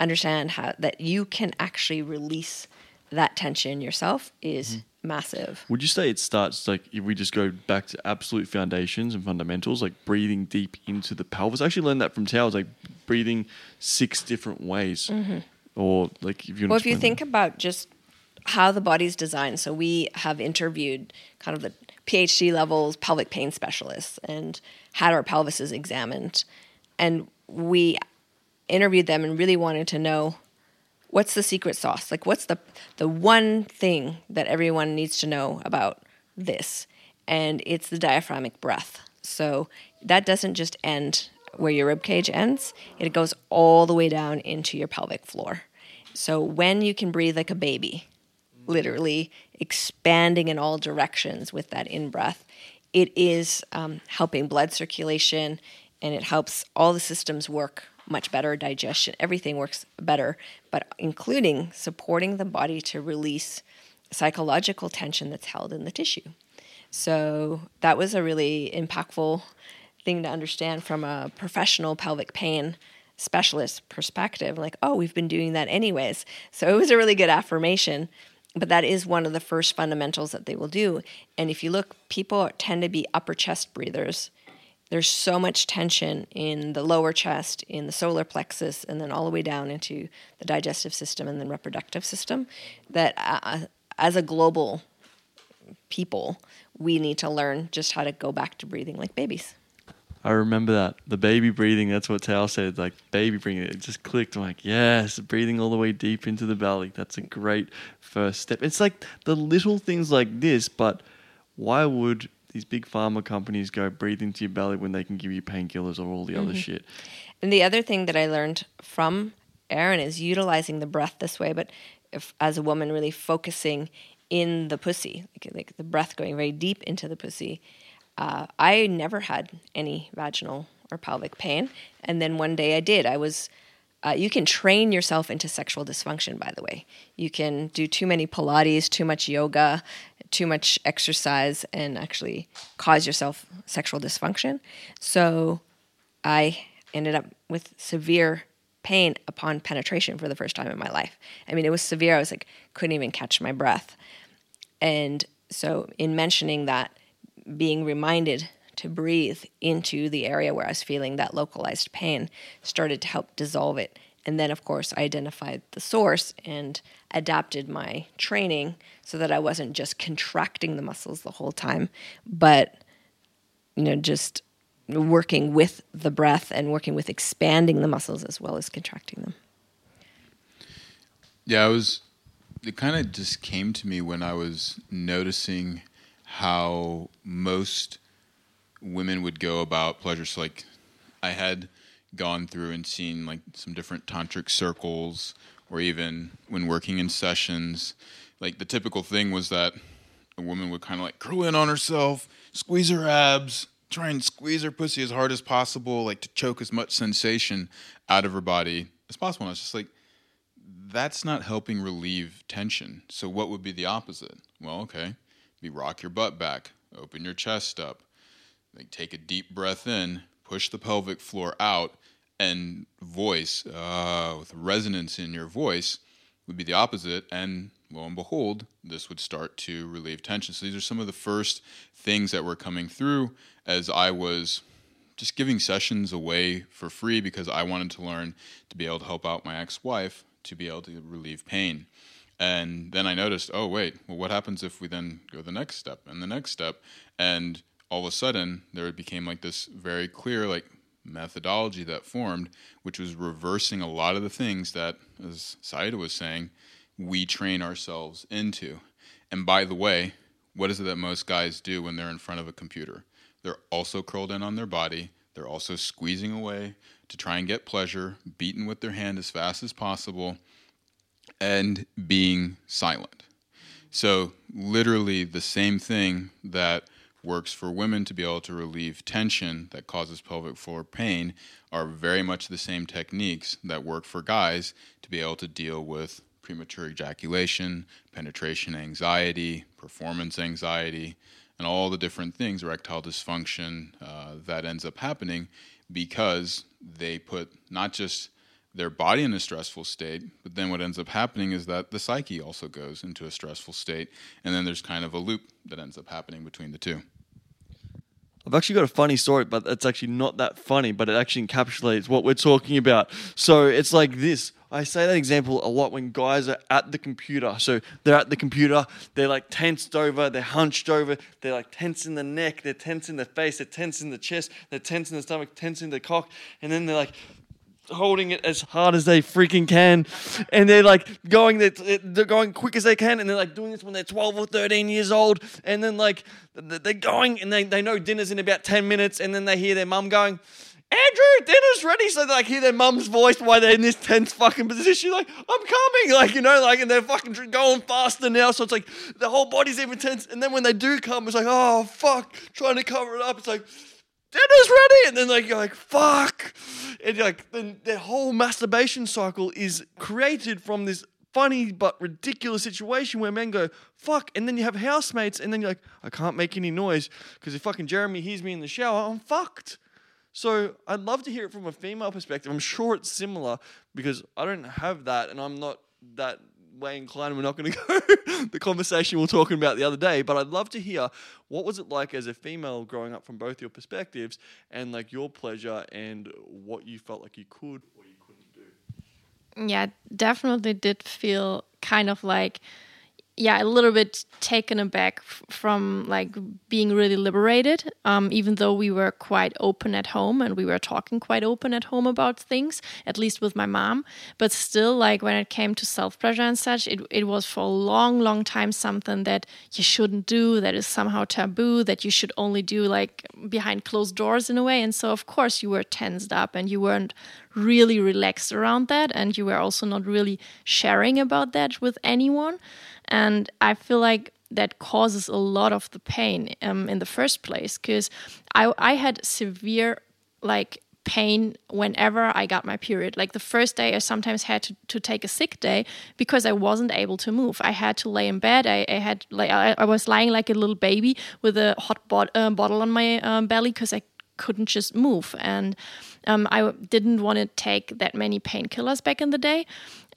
understand how that you can actually release that tension yourself is mm-hmm. massive. Would you say it starts like if we just go back to absolute foundations and fundamentals, like breathing deep into the pelvis? I actually learned that from Tao, like breathing six different ways. Mm-hmm. Or like if you well, if you think that. about just how the body's designed, so we have interviewed kind of the PhD levels pelvic pain specialists and had our pelvises examined, and we interviewed them and really wanted to know what's the secret sauce? Like what's the the one thing that everyone needs to know about this? And it's the diaphragmic breath. So that doesn't just end where your rib cage ends. It goes all the way down into your pelvic floor. So when you can breathe like a baby, literally expanding in all directions with that in breath, it is um, helping blood circulation and it helps all the systems work much better digestion everything works better but including supporting the body to release psychological tension that's held in the tissue. So that was a really impactful thing to understand from a professional pelvic pain specialist perspective like oh we've been doing that anyways. So it was a really good affirmation but that is one of the first fundamentals that they will do. And if you look people tend to be upper chest breathers there's so much tension in the lower chest, in the solar plexus, and then all the way down into the digestive system and then reproductive system that uh, as a global people, we need to learn just how to go back to breathing like babies. I remember that the baby breathing. That's what Tao said. Like baby breathing, it just clicked. I'm like, yes, breathing all the way deep into the belly. That's a great first step. It's like the little things like this, but why would these big pharma companies go breathe into your belly when they can give you painkillers or all the mm-hmm. other shit. And the other thing that I learned from Aaron is utilizing the breath this way, but if, as a woman, really focusing in the pussy, like, like the breath going very deep into the pussy. Uh, I never had any vaginal or pelvic pain, and then one day I did. I was. Uh, you can train yourself into sexual dysfunction, by the way. You can do too many Pilates, too much yoga, too much exercise and actually cause yourself sexual dysfunction. So I ended up with severe pain upon penetration for the first time in my life. I mean, it was severe. I was like, couldn't even catch my breath. And so, in mentioning that, being reminded to breathe into the area where I was feeling that localized pain started to help dissolve it. And then, of course, I identified the source and adapted my training so that I wasn't just contracting the muscles the whole time, but, you know, just working with the breath and working with expanding the muscles as well as contracting them. Yeah, I was, it kind of just came to me when I was noticing how most women would go about pleasure. So, like, I had gone through and seen like some different tantric circles or even when working in sessions like the typical thing was that a woman would kind of like curl in on herself squeeze her abs try and squeeze her pussy as hard as possible like to choke as much sensation out of her body as possible. And it's just like that's not helping relieve tension. So what would be the opposite? Well okay be rock your butt back open your chest up like take a deep breath in push the pelvic floor out and voice uh, with resonance in your voice would be the opposite. And lo and behold this would start to relieve tension. So these are some of the first things that were coming through as i was just giving sessions away for free because i wanted to learn to be able to help out my ex-wife to be able to relieve pain. And then i noticed oh wait well what happens if we then go the next step and the next step? And all of a sudden there became like this very clear like methodology that formed, which was reversing a lot of the things that, as Saida was saying, we train ourselves into. And by the way, what is it that most guys do when they're in front of a computer? they're also curled in on their body. They're also squeezing away to try and get pleasure, beaten with their hand as fast as possible, and being silent. So, literally, the same thing that works for women to be able to relieve tension that causes pelvic floor pain are very much the same techniques that work for guys to be able to deal with premature ejaculation, penetration anxiety, performance anxiety, and all the different things, erectile dysfunction uh, that ends up happening because they put not just their body in a stressful state, but then what ends up happening is that the psyche also goes into a stressful state, and then there's kind of a loop that ends up happening between the two. I've actually got a funny story, but it's actually not that funny, but it actually encapsulates what we're talking about. So it's like this. I say that example a lot when guys are at the computer. So they're at the computer, they're like tensed over, they're hunched over, they're like tense in the neck, they're tense in the face, they're tense in the chest, they're tense in the stomach, tense in the cock, and then they're like holding it as hard as they freaking can, and they're like going they're going quick as they can, and they're like doing this when they're 12 or 13 years old, and then like they're going and they, they know dinner's in about 10 minutes, and then they hear their mum going, Andrew, dinner's ready. So they like hear their mum's voice while they're in this tense fucking position. Like, I'm coming. Like, you know, like, and they're fucking going faster now. So it's like the whole body's even tense. And then when they do come, it's like, oh, fuck, trying to cover it up. It's like, dinner's ready. And then like, you're like, fuck. And you're like, their whole masturbation cycle is created from this funny but ridiculous situation where men go, fuck. And then you have housemates. And then you're like, I can't make any noise because if fucking Jeremy hears me in the shower, I'm fucked. So I'd love to hear it from a female perspective. I'm sure it's similar because I don't have that and I'm not that way Klein, We're not going to go the conversation we were talking about the other day, but I'd love to hear what was it like as a female growing up from both your perspectives and like your pleasure and what you felt like you could or you couldn't do. Yeah, definitely did feel kind of like yeah a little bit taken aback from like being really liberated um, even though we were quite open at home and we were talking quite open at home about things at least with my mom. But still like when it came to self pleasure and such it, it was for a long long time something that you shouldn't do that is somehow taboo that you should only do like behind closed doors in a way. And so of course you were tensed up and you weren't really relaxed around that and you were also not really sharing about that with anyone and I feel like that causes a lot of the pain um, in the first place because I, I had severe like pain whenever I got my period. Like the first day, I sometimes had to, to take a sick day because I wasn't able to move. I had to lay in bed. I, I had like I, I, was lying like a little baby with a hot uh, bottle on my um, belly because I couldn't just move. And um, I didn't want to take that many painkillers back in the day.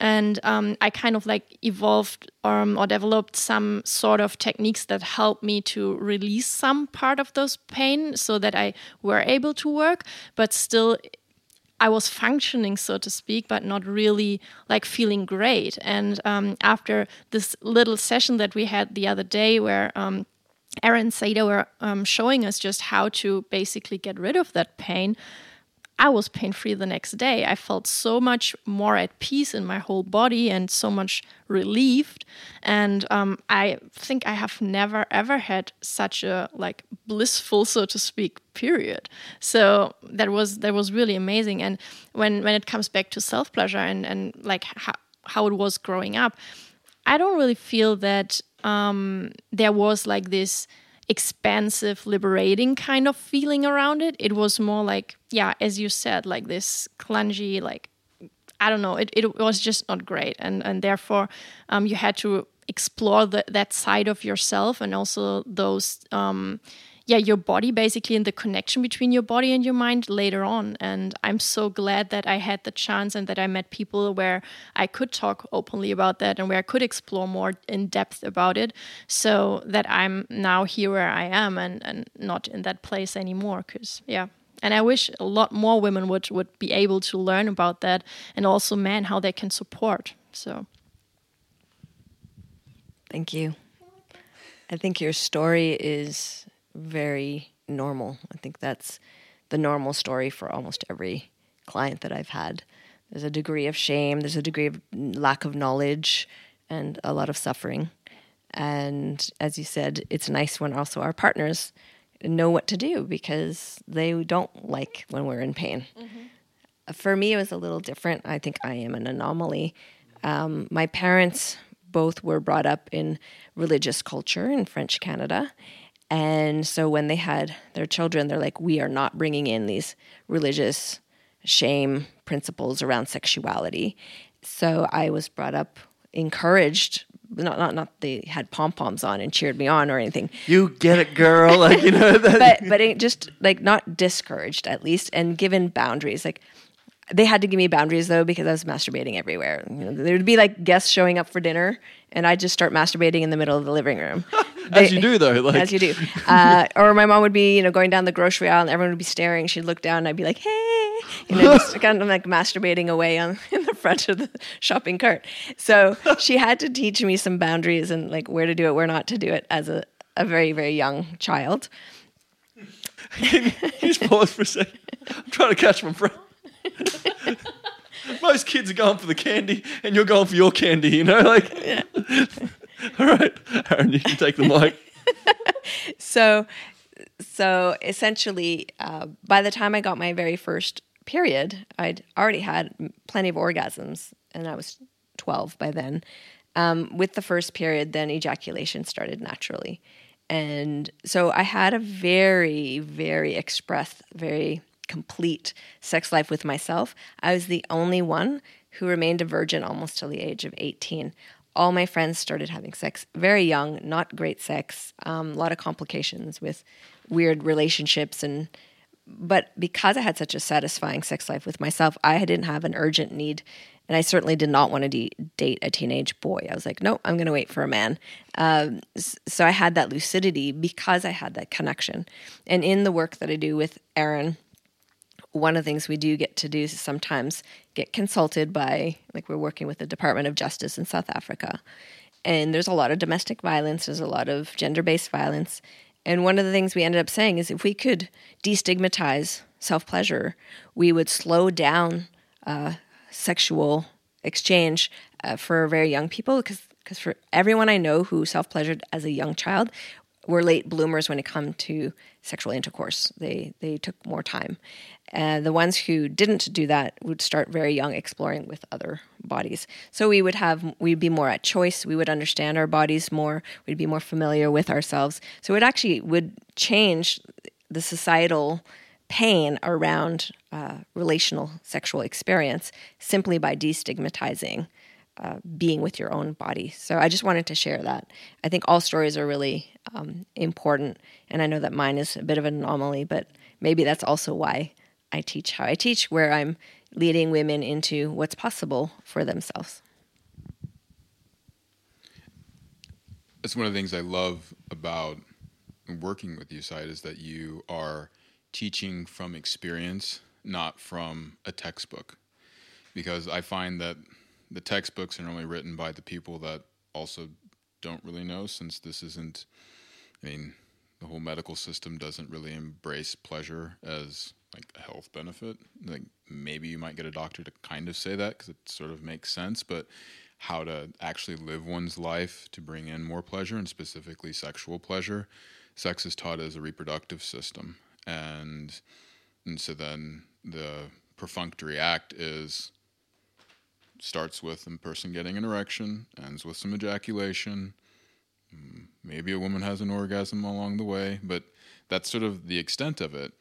And um, I kind of like evolved um, or developed some sort of techniques that helped me to release some part of those pain so that I were able to work, but still I was functioning, so to speak, but not really like feeling great. And um, after this little session that we had the other day, where um, Aaron Saida were um, showing us just how to basically get rid of that pain, I was pain free the next day. I felt so much more at peace in my whole body and so much relieved. And um, I think I have never ever had such a like blissful, so to speak, period. So that was that was really amazing. And when when it comes back to self pleasure and and like how, how it was growing up, I don't really feel that um, there was like this expansive, liberating kind of feeling around it. It was more like, yeah, as you said, like this clungy, like I don't know. It, it was just not great, and and therefore, um, you had to explore the, that side of yourself and also those um, yeah your body basically and the connection between your body and your mind later on. And i'm so glad that i had the chance and that i met people where i could talk openly about that and where i could explore more in depth about it so that i'm now here where i am and, and not in that place anymore because yeah. And i wish a lot more women would would be able to learn about that and also men how they can support so. Thank you. I think your story is very normal. I think that's the normal story for almost every client that I've had. There's a degree of shame, there's a degree of lack of knowledge, and a lot of suffering. And as you said, it's nice when also our partners know what to do because they don't like when we're in pain. For me, it was a little different. I think I am an anomaly. Um, my parents both were brought up in religious culture in French Canada. And so when they had their children, they're like, we are not bringing in these religious shame principles around sexuality. So I was brought up encouraged not not not they had pom poms on and cheered me on or anything, You get it, girl. Like you know that. but but just like not discouraged at least and given boundaries like they had to give me boundaries though because I was masturbating everywhere. You know, there would be like guests showing up for dinner, and I'd just start masturbating in the middle of the living room. As They- you do, though, like- as you do. Uh, or my mom would be, you know, going down the grocery aisle, and everyone would be staring. She'd look down, and I'd be like, "Hey," you know, just kind of like masturbating away on in the front of the shopping cart. So she had to teach me some boundaries and like where to do it, where not to do it, as a a very very young child. Can you just pause for a second? I'm trying to catch my breath. Most kids are going for the candy, and you're going for your candy. You know, like. All right, Aaron, you can take the mic. so so essentially uh, by the time i got my very first period i'd already had plenty of orgasms and i was 12 by then um, with the first period then ejaculation started naturally and so i had a very very express very complete sex life with myself. I was the only one who remained a virgin almost till the age of 18 all my friends started having sex. Very young, not great sex, um, a lot of complications with weird relationships and but because I had such a satisfying sex life with myself, I didn't have an urgent need, and I certainly did not want to de- date a teenage boy. I was like, no, I'm going to wait for a man. Um, so I had that lucidity because I had that connection, and in the work that I do with Aaron, one of the things we do get to do is sometimes get consulted by like we're working with the department of justice in south africa. And there's a lot of domestic violence there's a lot of gender-based violence. And one of the things we ended up saying is if we could destigmatize self-pleasure we would slow down uh, sexual exchange uh, for very young people because because for everyone i know who self-pleasured as a young child were late bloomers when it come to sexual intercourse. They they took more time. Uh, the ones who didn't do that would start very young, exploring with other bodies. So we would have we'd be more at choice. We would understand our bodies more. We'd be more familiar with ourselves. So it actually would change the societal pain around uh, relational sexual experience simply by destigmatizing uh, being with your own body. So I just wanted to share that. I think all stories are really um, important, and I know that mine is a bit of an anomaly, but maybe that's also why I teach how I teach, where I'm leading women into what's possible for themselves. That's one of the things I love about working with you, Saida, is that you are teaching from experience, not from a textbook. Because I find that the textbooks are normally written by the people that also don't really know, since this isn't, I mean, the whole medical system doesn't really embrace pleasure as like a health benefit. Like maybe you might get a doctor to kind of say that because it sort of makes sense, but how to actually live one's life to bring in more pleasure and specifically sexual pleasure, sex is taught as a reproductive system, and and so then the perfunctory act is starts with a person getting an erection, ends with some ejaculation. Mm, Maybe a woman has an orgasm along the way, but that's sort of the extent of it.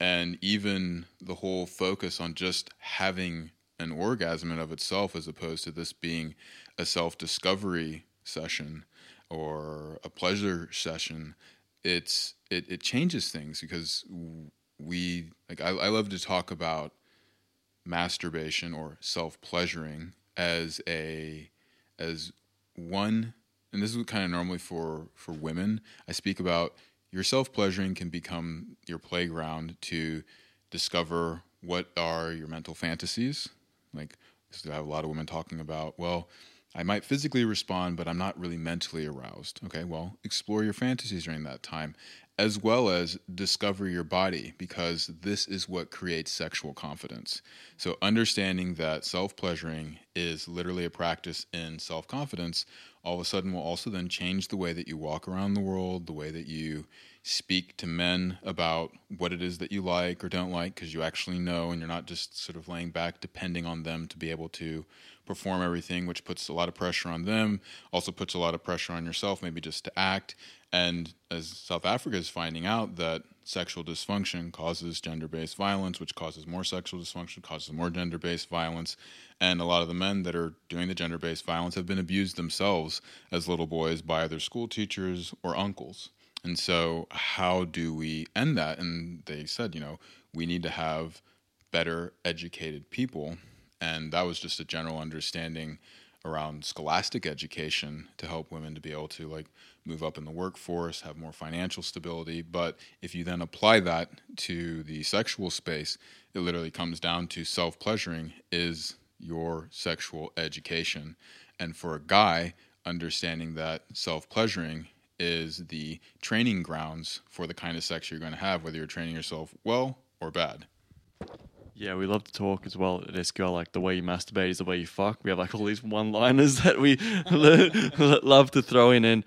And even the whole focus on just having an orgasm in of itself, as opposed to this being a self discovery session or a pleasure session, it's it, it changes things because we like I, I love to talk about masturbation or self-pleasuring as a as one and this is kind of normally for for women i speak about your self-pleasuring can become your playground to discover what are your mental fantasies. Like i have a lot of women talking about well i might physically respond but i'm not really mentally aroused okay well explore your fantasies during that time as well as discover your body because this is what creates sexual confidence. So, understanding that self pleasuring is literally a practice in self confidence, all of a sudden will also then change the way that you walk around the world, the way that you speak to men about what it is that you like or don't like, because you actually know and you're not just sort of laying back depending on them to be able to perform everything, which puts a lot of pressure on them, also puts a lot of pressure on yourself, maybe just to act. And as South Africa is finding out that sexual dysfunction causes gender based violence, which causes more sexual dysfunction, causes more gender based violence. And a lot of the men that are doing the gender based violence have been abused themselves as little boys by their school teachers or uncles. And so, how do we end that? And they said, you know, we need to have better educated people. And that was just a general understanding around scholastic education to help women to be able to like move up in the workforce, have more financial stability. But if you then apply that to the sexual space, it literally comes down to self pleasuring is your sexual education. And for a guy, understanding that self pleasuring is the training grounds for the kind of sex you're going to have, whether you're training yourself well or bad. Yeah, we love to talk as well at SQL. Like the way you masturbate is the way you fuck. We have like all these one-liners that we love to throw in, and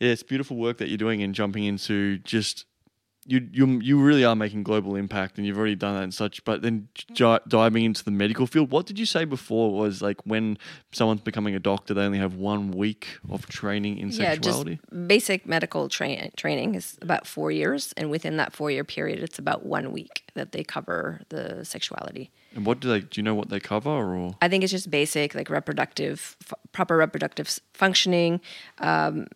yeah, it's beautiful work that you're doing and jumping into just you you you really are making global impact, and you've already done that and such. But then j- diving into the medical field, what did you say before was like when someone's becoming a doctor, they only have one week of training in Yeah, sexuality. just basic medical tra- training is about four years, and within that four year period, it's about one week that they cover the sexuality. And what do they? Do you know what they cover or? I think it's just basic, like reproductive, f- proper reproductive functioning. Um,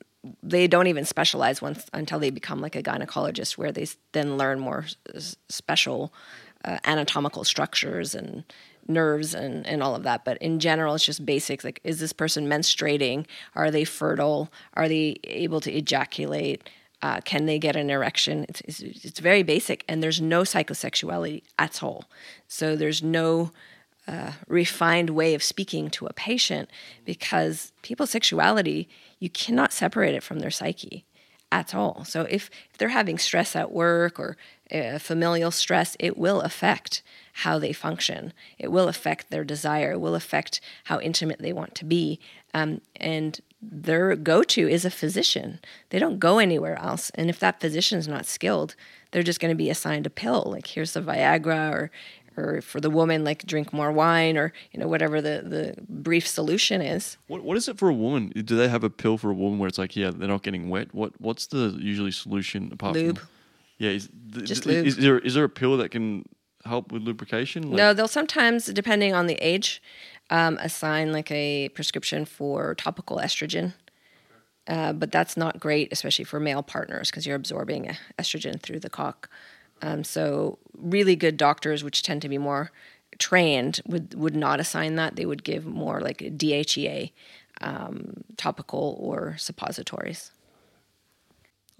they don't even specialize once until they become like a gynecologist, where they then learn more special uh, anatomical structures and nerves and, and all of that. But in general, it's just basics like is this person menstruating? Are they fertile? Are they able to ejaculate? Uh, can they get an erection? It's, it's, it's very basic, and there's no psychosexuality at all. So there's no refined way of speaking to a patient because people's sexuality, you cannot separate it from their psyche at all. So if, if they're having stress at work or uh, familial stress, it will affect how they function. It will affect their desire. It will affect how intimate they want to be. Um, and their go to is a physician. They don't go anywhere else. And if that physician is not skilled, they're just going to be assigned a pill. Like here's the Viagra or or for the woman like drink more wine or you know whatever the, the brief solution is What what is it for a woman? Do they have a pill for a woman where it's like, yeah, they're not getting wet? What what's the usually solution apart Lube. from Yeah, is, th- Just th- lube. Is there is there a pill that can help with lubrication? Like- no they'll sometimes depending on the age um, assign like a prescription for topical estrogen uh, but that's not great especially for male partners because you're absorbing estrogen through the cock um, so really good doctors which tend to be more trained would would not assign that they would give more like dhea um, topical or suppositories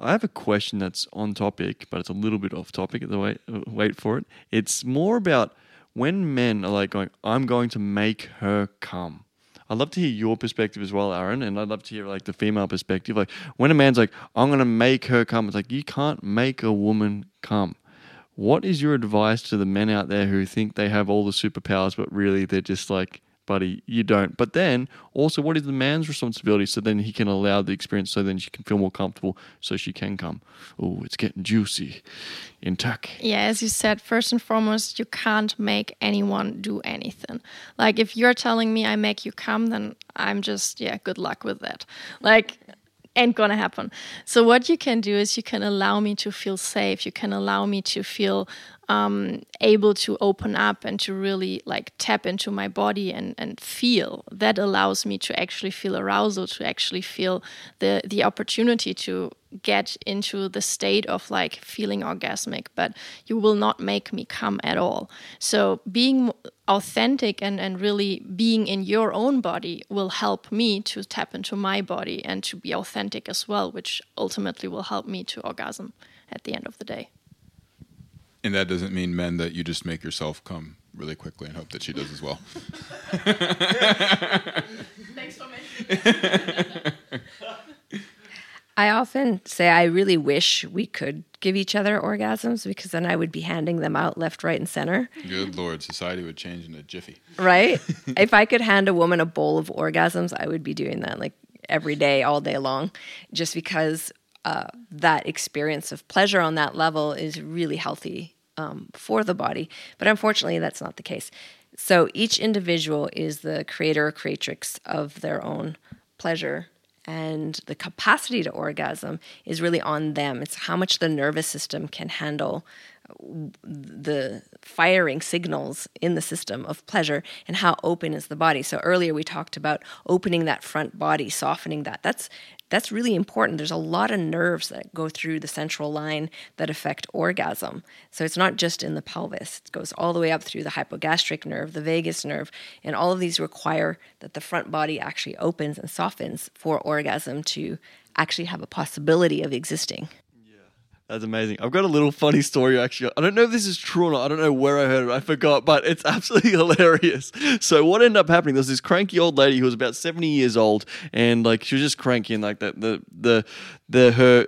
I have a question that's on topic, but it's a little bit off topic. The wait, wait for it. It's more about when men are like going, "I'm going to make her come." I'd love to hear your perspective as well, Aaron, and I'd love to hear like the female perspective. Like when a man's like, "I'm going to make her come," it's like you can't make a woman come. What is your advice to the men out there who think they have all the superpowers, but really they're just like, buddy, you don't? But then also, what is the man's responsibility so then he can allow the experience so then she can feel more comfortable so she can come? Oh, it's getting juicy in tuck. Yeah, as you said, first and foremost, you can't make anyone do anything. Like if you're telling me I make you come, then I'm just yeah, good luck with that. Like ain't gonna happen. So what you can do is you can allow me to feel safe. You can allow me to feel um, able to open up and to really like tap into my body and, and feel. That allows me to actually feel arousal, to actually feel the the opportunity to get into the state of like feeling orgasmic. But you will not make me come at all. So being authentic and, and really being in your own body will help me to tap into my body and to be authentic as well, which ultimately will help me to orgasm at the end of the day. And that doesn't mean men that you just make yourself come really quickly and hope that she does as well. Thanks for mentioning. I often say I really wish we could give each other orgasms because then I would be handing them out left, right, and center. Good lord, society would change in a jiffy. Right? if I could hand a woman a bowl of orgasms, I would be doing that like every day, all day long, just because uh, that experience of pleasure on that level is really healthy um, for the body. But unfortunately, that's not the case. So each individual is the creator or creatrix of their own pleasure and the capacity to orgasm is really on them. It's how much the nervous system can handle the firing signals in the system of pleasure and how open is the body. So earlier we talked about opening that front body, softening that. That's that's really important. There's a lot of nerves that go through the central line that affect orgasm. So it's not just in the pelvis. It goes all the way up through the hypogastric nerve, the vagus nerve, and all of these require that the front body actually opens and softens for orgasm to actually have a possibility of existing. That's amazing. I've got a little funny story actually. I don't know if this is true or not. I don't know where I heard it. I forgot, but it's absolutely hilarious. So what ended up happening? There was this cranky old lady who was about seventy years old, and like she was just cranky, and like the the the, the her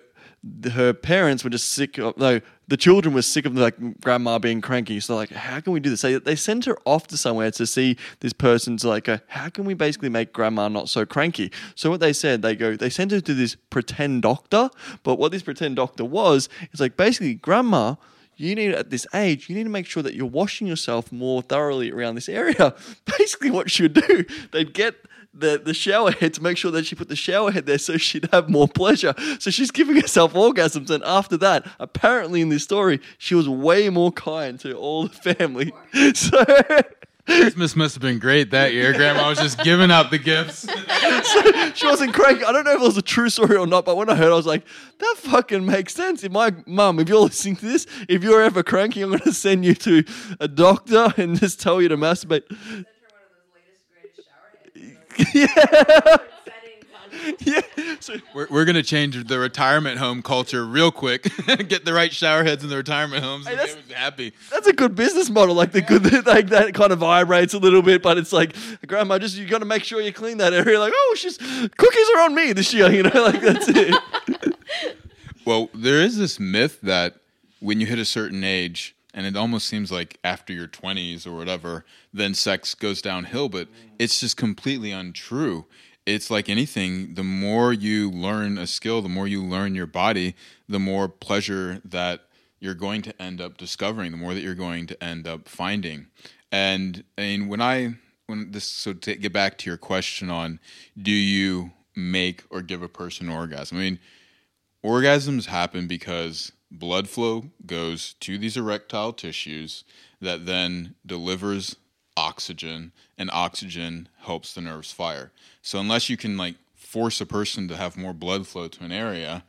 her parents were just sick of no the children were sick of like grandma being cranky. So like how can we do this? They, they sent her off to somewhere to see this person to like how can we basically make grandma not so cranky? So what they said they go they sent her to this pretend doctor. But what this pretend doctor was it's like basically grandma you need at this age, you need to make sure that you're washing yourself more thoroughly around this area. Basically, what she would do, they'd get the, the shower head to make sure that she put the shower head there so she'd have more pleasure. So she's giving herself orgasms. And after that, apparently in this story, she was way more kind to all the family. So. Christmas must have been great that year. Grandma was just giving out the gifts. so she wasn't cranky. I don't know if it was a true story or not, but when I heard, I was like, that fucking makes sense. If my mum, if you're listening to this, if you're ever cranky, I'm going to send you to a doctor and just tell you to masturbate. yeah. yeah. So we're, we're gonna change the retirement home culture real quick. Get the right shower heads in the retirement homes. Hey, that's, happy. That's a good business model. Like the good, like that kind of vibrates a little bit, but it's like, Grandma, just you got to make sure you clean that area. Like, oh, she's cookies are on me this year. You know, like that's it. well, there is this myth that when you hit a certain age, and it almost seems like after your 20s or whatever then sex goes downhill but mm. it's just completely untrue. It's like anything the more you learn a skill the more you learn your body the more pleasure that you're going to end up discovering the more that you're going to end up finding. And I mean when I when this so to get back to your question on do you make or give a person orgasm? I mean orgasms happen because blood flow goes to these erectile tissues that then delivers oxygen and oxygen helps the nerves fire. So unless you can like force a person to have more blood flow to an area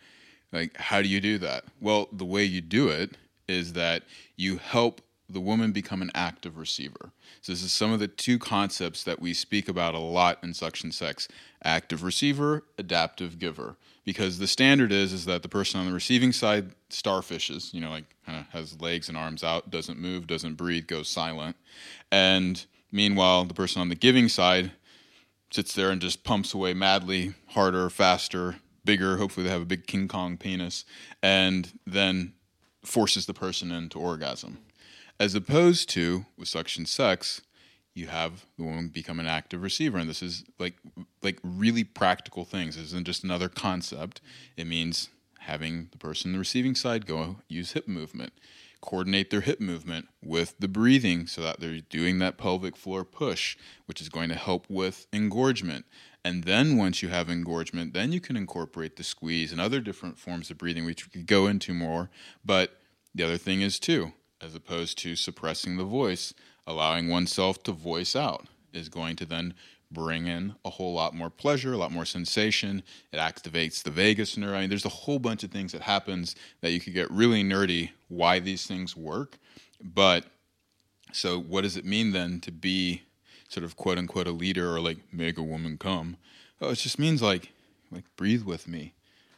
like how do you do that? Well the way you do it is that you help the woman become an active receiver. So this is some of the two concepts that we speak about a lot in suction sex active receiver adaptive giver because the standard is is that the person on the receiving side starfishes, you know, like kind of has legs and arms out, doesn't move, doesn't breathe, goes silent, and meanwhile the person on the giving side sits there and just pumps away madly, harder, faster, bigger. Hopefully they have a big King Kong penis, and then forces the person into orgasm, as opposed to with suction sex you have the woman become an active receiver. And this is like like really practical things. This isn't just another concept. It means having the person on the receiving side go use hip movement coordinate their hip movement with the breathing so that they're doing that pelvic floor push which is going to help with engorgement. And then once you have engorgement then you can incorporate the squeeze and other different forms of breathing which we could go into more. But the other thing is too as opposed to suppressing the voice allowing oneself to voice out is going to then bring in a whole lot more pleasure, a lot more sensation. It activates the vagus nerve. I mean, there's a whole bunch of things that happens that you could get really nerdy why these things work. But so what does it mean then to be sort of quote unquote a leader or like make a woman come? Oh, it just means like like breathe with me,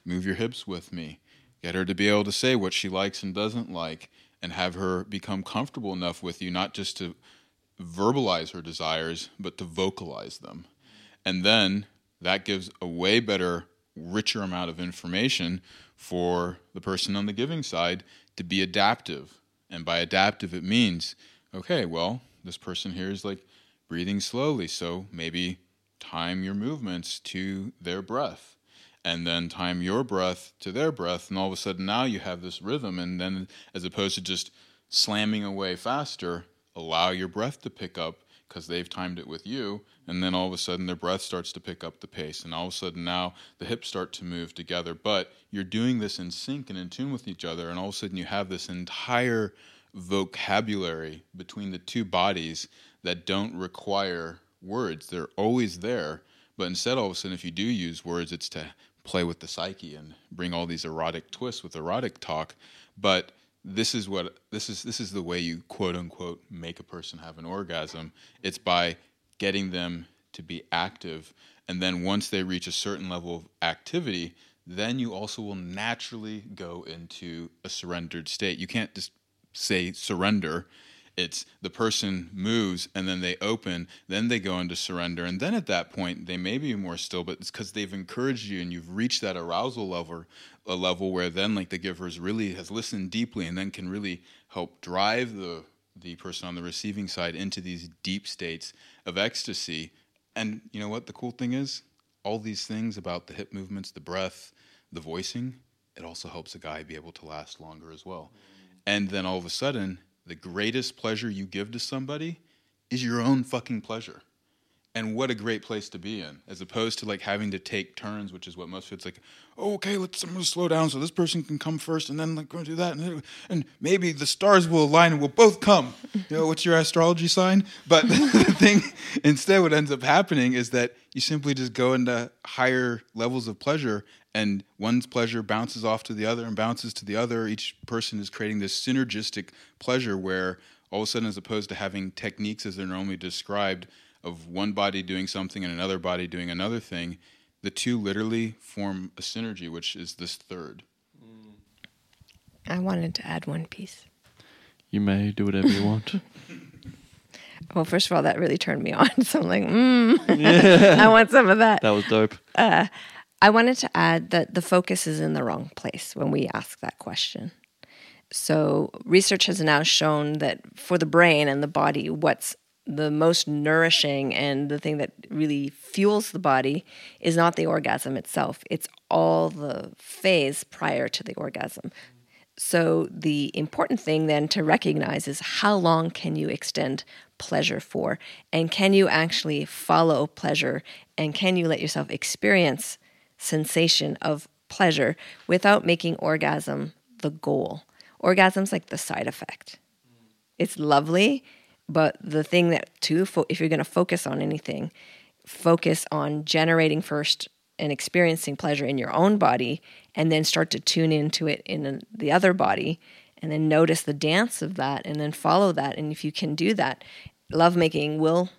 move your hips with me, get her to be able to say what she likes and doesn't like, and have her become comfortable enough with you, not just to verbalize her desires, but to vocalize them. And then that gives a way better richer amount of information for the person on the giving side to be adaptive. And by adaptive, it means, okay, well, this person here is like breathing slowly, so maybe time your movements to their breath and then time your breath to their breath and all of a sudden now you have this rhythm and then as opposed to just slamming away faster allow your breath to pick up because they've timed it with you and then all of a sudden their breath starts to pick up the pace and all of a sudden now the hips start to move together but you're doing this in sync and in tune with each other and all of a sudden you have this entire vocabulary between the two bodies that don't require words. They're always there, but instead, all of a sudden, if you do use words, it's to play with the psyche and bring all these erotic twists with erotic talk. But this is what this is this is the way you quote unquote make a person have an orgasm. It's by getting them to be active and then once they reach a certain level of activity, then you also will naturally go into a surrendered state. You can't just say surrender it's the person moves and then they open, then they go into surrender. And then at that point, they may be more still, but it's because they've encouraged you and you've reached that arousal level, a level where then like the givers really has listened deeply and then can really help drive the the person on the receiving side into these deep states of ecstasy. And you know what the cool thing is? All these things about the hip movements, the breath, the voicing, it also helps a guy be able to last longer as well. And then all of a sudden, the greatest pleasure you give to somebody is your own fucking pleasure. And what a great place to be in, as opposed to like having to take turns, which is what most of it's like. Oh, okay, let's I'm gonna slow down so this person can come first, and then like go do that, and, and maybe the stars will align and we'll both come. You know, what's your astrology sign? But the thing, instead, what ends up happening is that you simply just go into higher levels of pleasure, and one's pleasure bounces off to the other and bounces to the other. Each person is creating this synergistic pleasure where all of a sudden, as opposed to having techniques as they're normally described of one body doing something and another body doing another thing, the two literally form a synergy, which is this third. I wanted to add one piece. You may do whatever you want. Well, first of all, that really turned me on. So I'm like, mm, I want some of that. that was dope. I wanted to add that the focus is in the wrong place when we ask that question. So, research has now shown that for the brain and the body, what's the most nourishing and the thing that really fuels the body is not the orgasm itself, it's all the phase prior to the orgasm. So, the important thing then to recognize is how long can you extend pleasure for? And can you actually follow pleasure? And can you let yourself experience sensation of pleasure without making orgasm the goal? Orgasm's like the side effect. It's lovely, but the thing that, too, if you're going to focus on anything, focus on generating first and experiencing pleasure in your own body and then start to tune into it in the other body and then notice the dance of that and then follow that and if you can do that lovemaking will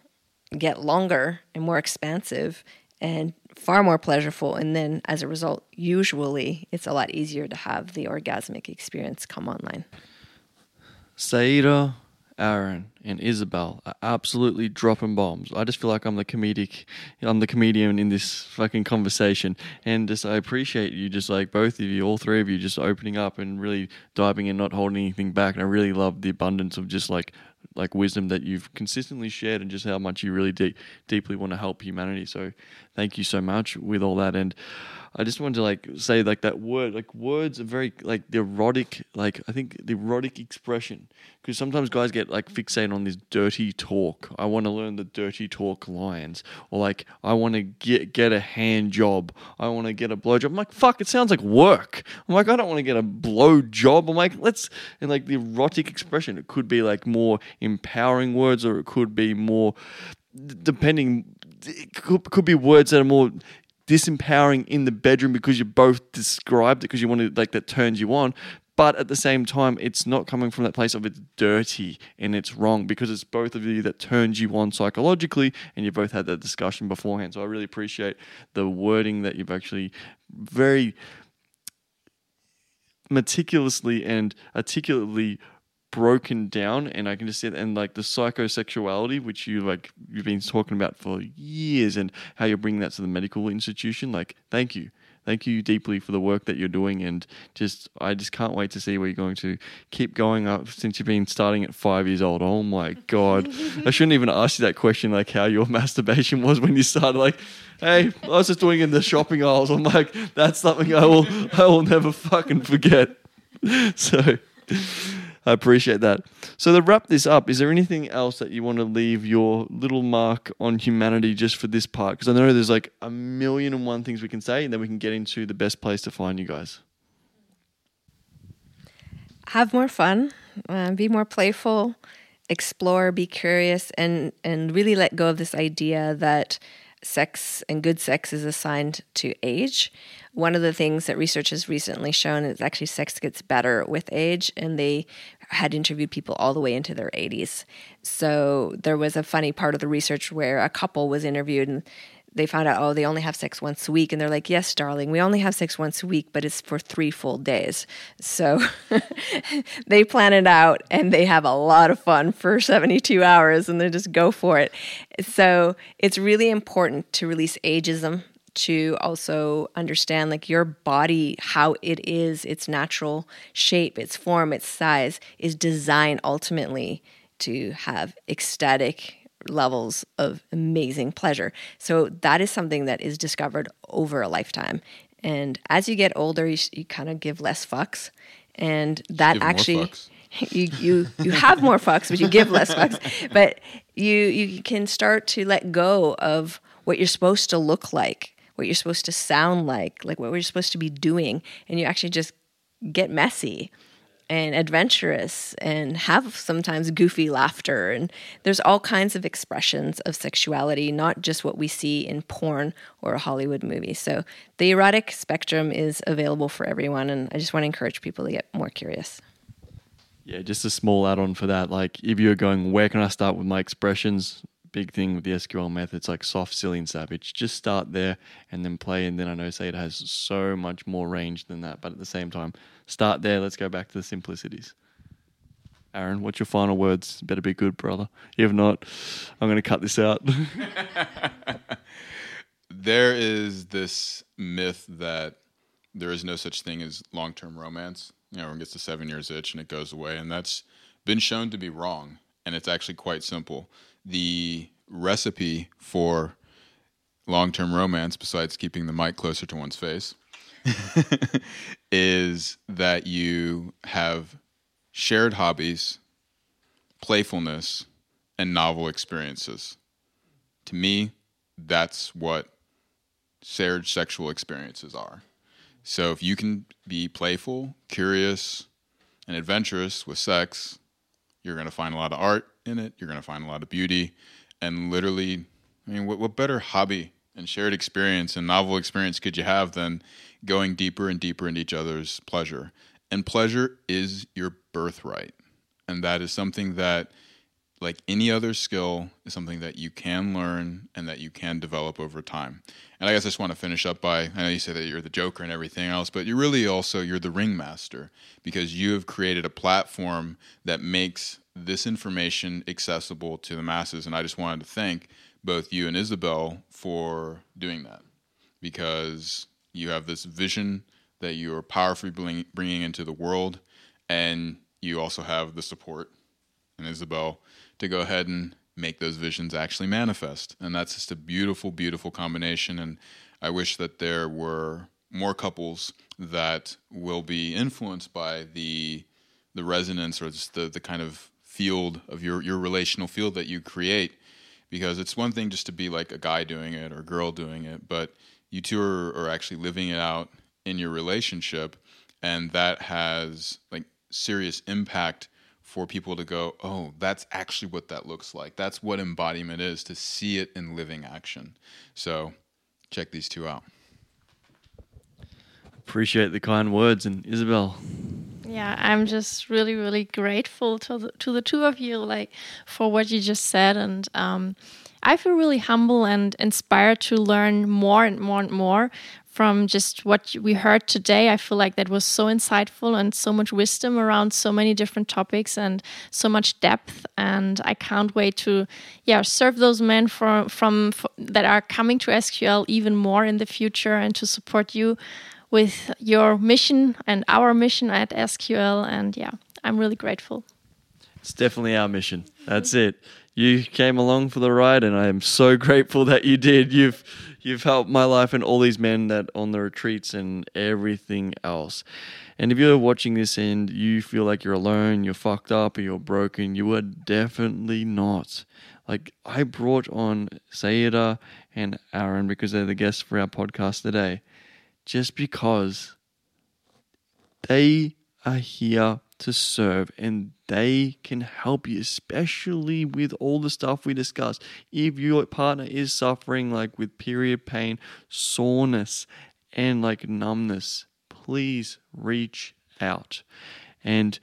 get longer and more expansive and far more pleasurable and then as a result usually it's a lot easier to have the orgasmic experience come online Saida, Aaron, and Isabel are absolutely dropping bombs. I just feel like I'm the comedic, I'm the comedian in this fucking conversation, and just I appreciate you, just like both of you, all three of you, just opening up and really diving in, not holding anything back. And I really love the abundance of just like like wisdom that you've consistently shared, and just how much you really de- deeply want to help humanity. So, thank you so much with all that, and. I just wanted to like say like that word like words are very like the erotic like I think the erotic expression because sometimes guys get like fixated on this dirty talk. I want to learn the dirty talk lines or like I want to get get a hand job. I want to get a blow job. I'm like fuck, it sounds like work. I'm like I don't want to get a blow job. I'm like let's and like the erotic expression. It could be like more empowering words or it could be more depending it could, could be words that are more disempowering in the bedroom because you both described it because you wanted like that turns you on. But at the same time it's not coming from that place of it's dirty and it's wrong because it's both of you that turns you on psychologically and you both had that discussion beforehand. So i really appreciate the wording that you've actually very meticulously and articulately broken down and I can just see it and like the psychosexuality which you like you've been talking about for years and how you're bringing that to the medical institution like thank you thank you deeply for the work that you're doing, and just I just can't wait to see where you're going to keep going up since you've been starting at five years old. Oh my god, I shouldn't even ask you that question, like how your masturbation was when you started. Like, hey, I was just doing in the shopping aisles. I'm like, that's something I will I will never fucking forget. So. I appreciate that. So to wrap this up, is there anything else that you want to leave your little mark on humanity just for this part? Because I know there's like a million and one things we can say, and then we can get into the best place to find you guys. Have more fun, uh, be more playful, explore, be curious, and and really let go of this idea that sex and good sex is assigned to age. One of the things that research has recently shown is actually sex gets better with age, and they had interviewed people all the way into their 80s. So there was a funny part of the research where a couple was interviewed and they found out, oh, they only have sex once a week. And they're like, yes, darling, we only have sex once a week, but it's for three full days. So they plan it out and they have a lot of fun for 72 hours and they just go for it. So it's really important to release ageism to also understand like your body how it is its natural shape its form its size is designed ultimately to have ecstatic levels of amazing pleasure. So that is something that is discovered over a lifetime. And as you get older you, you kind of give less fucks. And that actually you you you have more fucks, but you give less fucks. But you you can start to let go of what you're supposed to look like what you're supposed to sound like, like what we're supposed to be doing, and you actually just get messy and adventurous and have sometimes goofy laughter. And there's all kinds of expressions of sexuality not just what we see in porn or a hollywood movie so the erotic spectrum is available for everyone and i just want to encourage people to get more curious. Yeah just a small add-on for that. Like if you're going where can i start with my expressions big thing with the SQL methods like soft, silly, and savage. Just start there and then play. And then I know Saida has so much more range than that. But at the same time, start there. Let's go back to the simplicities. Aaron, what's your final words? Better be good, brother. If not, I'm going to cut this out. there is this myth that there is no such thing as long term romance. You know, everyone gets the seven years itch and it goes away. And that's been shown to be wrong. And it's actually quite simple the recipe for long term romance, besides keeping the mic closer to one's face, is that you have shared hobbies, playfulness, and novel experiences. To me, that's what shared sexual experiences are. So if you can be playful, curious, and adventurous with sex, you're going to find a lot of art in it. You're going to find a lot of beauty. And literally, I mean, what, what better hobby and shared experience and novel experience could you have than going deeper and deeper into each other's pleasure? And pleasure is your birthright. And that is something that, like any other skill, is something that you can learn and that you can develop over time. And I guess I just want to finish up by I know you say that you're the joker and everything else, but you're really also you're the ringmaster because you have created a platform that makes this information accessible to the masses. And I just wanted to thank both you and Isabel for doing that because you have this vision that you are powerfully bringing into the world, and you also have the support and Isabel to go ahead and make those visions actually manifest. And that's just a beautiful, beautiful combination. And I wish that there were more couples that will be influenced by the the resonance or just the, the kind of field of your your relational field that you create because it's one thing just to be like a guy doing it or a girl doing it but you two are, are actually living it out in your relationship and that has like serious impact for people to go oh that's actually what that looks like. That's what embodiment is to see it in living action. So check these two out. Appreciate the kind words and isabel yeah, I'm just really, really grateful to the, to the two of you, like for what you just said, and um, I feel really humble and inspired to learn more and more and more from just what we heard today. I feel like that was so insightful and so much wisdom around so many different topics and so much depth. And I can't wait to, yeah, serve those men for, from for, that are coming to SQL even more in the future and to support you with your mission and our mission at SQL. And yeah, I'm really grateful. It's definitely our mission. That's it. You came along for the ride, and I am so grateful that you did. You've you've helped my life and all these men that on the retreats and everything else. And if you're watching this and you feel like you're alone, you're fucked up, or you're broken, you are definitely not. Like I brought on Saida and Aaron because they're the guests for our podcast today, just because they are here to serve and they can help you, especially with all the stuff we discussed. If your partner is suffering like with period pain, soreness, and like numbness, please reach out. And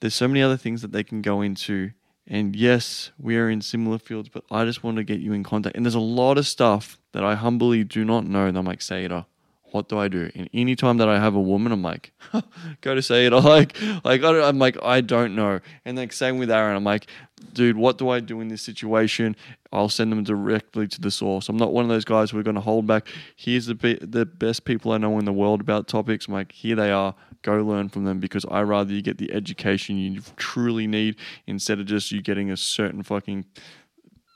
there's so many other things that they can go into. And yes, we are in similar fields, but I just want to get you in contact. And there's a lot of stuff that I humbly do not know. And I'm like, Saida, what do I do? And anytime that I have a woman, I'm like, go to Saida. I like, like I am like, I don't know. And like same with Aaron, I'm like, dude, what do I do in this situation? I'll send them directly to the source. I'm not one of those guys who are going to hold back. Here's the be- the best people I know in the world about topics. I'm like, here they are. Go learn from them because I rather you get the education you truly need instead of just you getting a certain fucking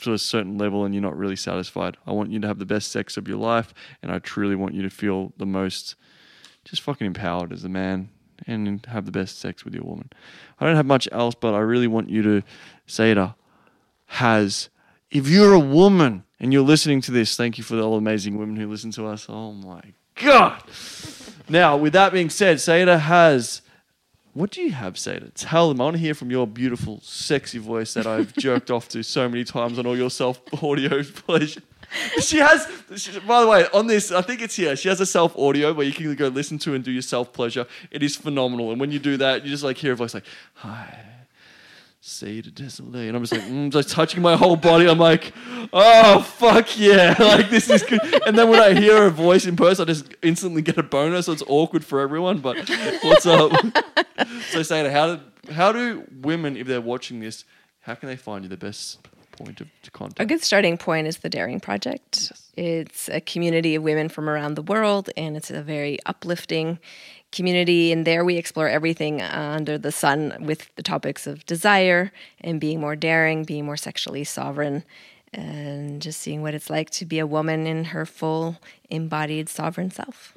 to a certain level and you're not really satisfied. I want you to have the best sex of your life, and I truly want you to feel the most just fucking empowered as a man and have the best sex with your woman. I don't have much else, but I really want you to Saida has. If you're a woman and you're listening to this, thank you for all the amazing women who listen to us. Oh my God. now, with that being said, Saida has what do you have, Saida? Tell them. I want to hear from your beautiful, sexy voice that I've jerked off to so many times on all your self audio pleasure. She has, she, by the way, on this, I think it's here. She has a self audio where you can go listen to and do your self pleasure. It is phenomenal. And when you do that, you just like hear a voice like, hi Saida Desilets. And I'm just like, mm, just touching my whole body. I'm like, oh, fuck yeah. Like, this is good. And then when I hear her voice in person, I just instantly get a boner. So it's awkward for everyone. But what's up? so, Saida, how do, how do women, if they're watching this, how can they find you the best point of contact? A good starting point is the Daring Project. Yes. It's a community of women from around the world, and it's a very uplifting community. And there we explore everything under the sun with the topics of desire and being more daring, being more sexually sovereign, and just seeing what it's like to be a woman in her full embodied sovereign self.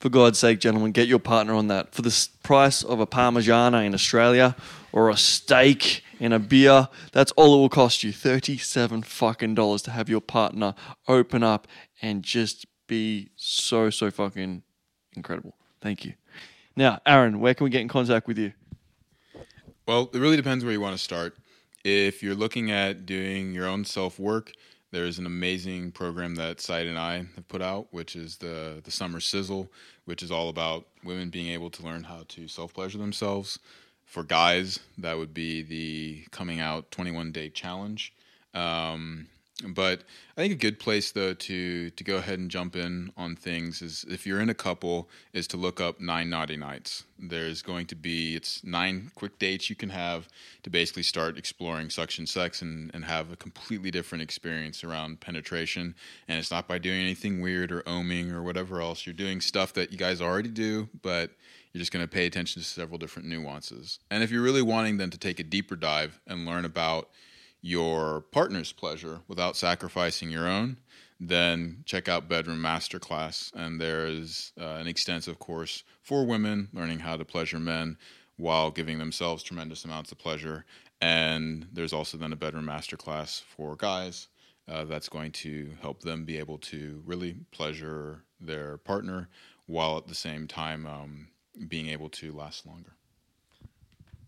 For God's sake, gentlemen, get your partner on that. For the price of a Parmigiana in Australia or a steak in a beer, that's all it will cost you. 37 fucking dollars to have your partner open up and just be so, so fucking incredible. Thank you. Now, Aaron, where can we get in contact with you? Well, it really depends where you want to start. If you're looking at doing your own self work, there's an amazing program that Saida and I have put out, which is the the Summer Sizzle, which is all about women being able to learn how to self pleasure themselves. For guys, that would be the coming out 21 day challenge. Um, but I think a good place though to to go ahead and jump in on things is if you're in a couple is to look up nine naughty nights. There's going to be it's nine quick dates you can have to basically start exploring suction sex and, and have a completely different experience around penetration. And it's not by doing anything weird or oming or whatever else. You're doing stuff that you guys already do, but you're just going to pay attention to several different nuances. And if you're really wanting then to take a deeper dive and learn about your partner's pleasure without sacrificing your own, then check out Bedroom Masterclass. And there is uh, an extensive course for women learning how to pleasure men while giving themselves tremendous amounts of pleasure. And there's also then a Bedroom Masterclass for guys uh, that's going to help them be able to really pleasure their partner while at the same time um, being able to last longer.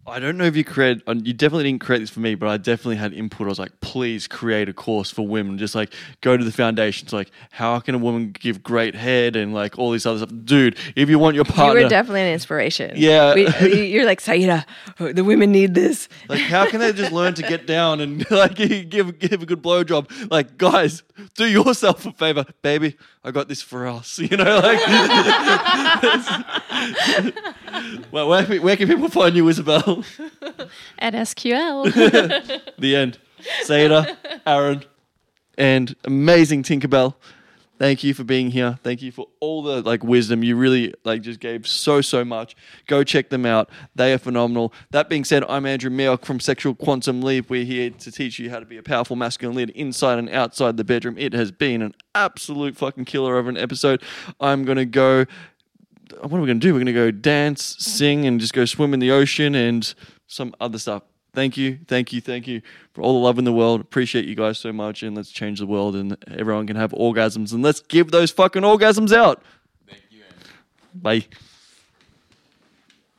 I don't know if you create. uh, You definitely didn't create this for me, but I definitely had input. I was like, please create a course for women. Just like go to the foundations. Like, how can a woman give great head and like all this other stuff, dude? If you want your partner. You were definitely an inspiration. Yeah. We, you're like Saida. oh, The women need this. like, how can they just learn to get down and like give give a good blowjob? Like, guys, do yourself a favor, baby. I got this for us. You know, like. well, where, where can people find you, Isabel? At SQL. The end. Saida, Aaron, and amazing Tinkerbell. Thank you for being here. Thank you for all the like wisdom. You really like just gave so so much. Go check them out. They are phenomenal. That being said, I'm Andrew Meock from Sexual Quantum Leap. We're here to teach you how to be a powerful masculine leader inside and outside the bedroom. It has been an absolute fucking killer of an episode. I'm gonna go. What are we gonna do? We're gonna go dance, sing, and just go swim in the ocean and some other stuff. Thank you, thank you, thank you for all the love in the world. Appreciate you guys so much, and let's change the world, and everyone can have orgasms, and let's give those fucking orgasms out. Thank you, Andrew. Bye.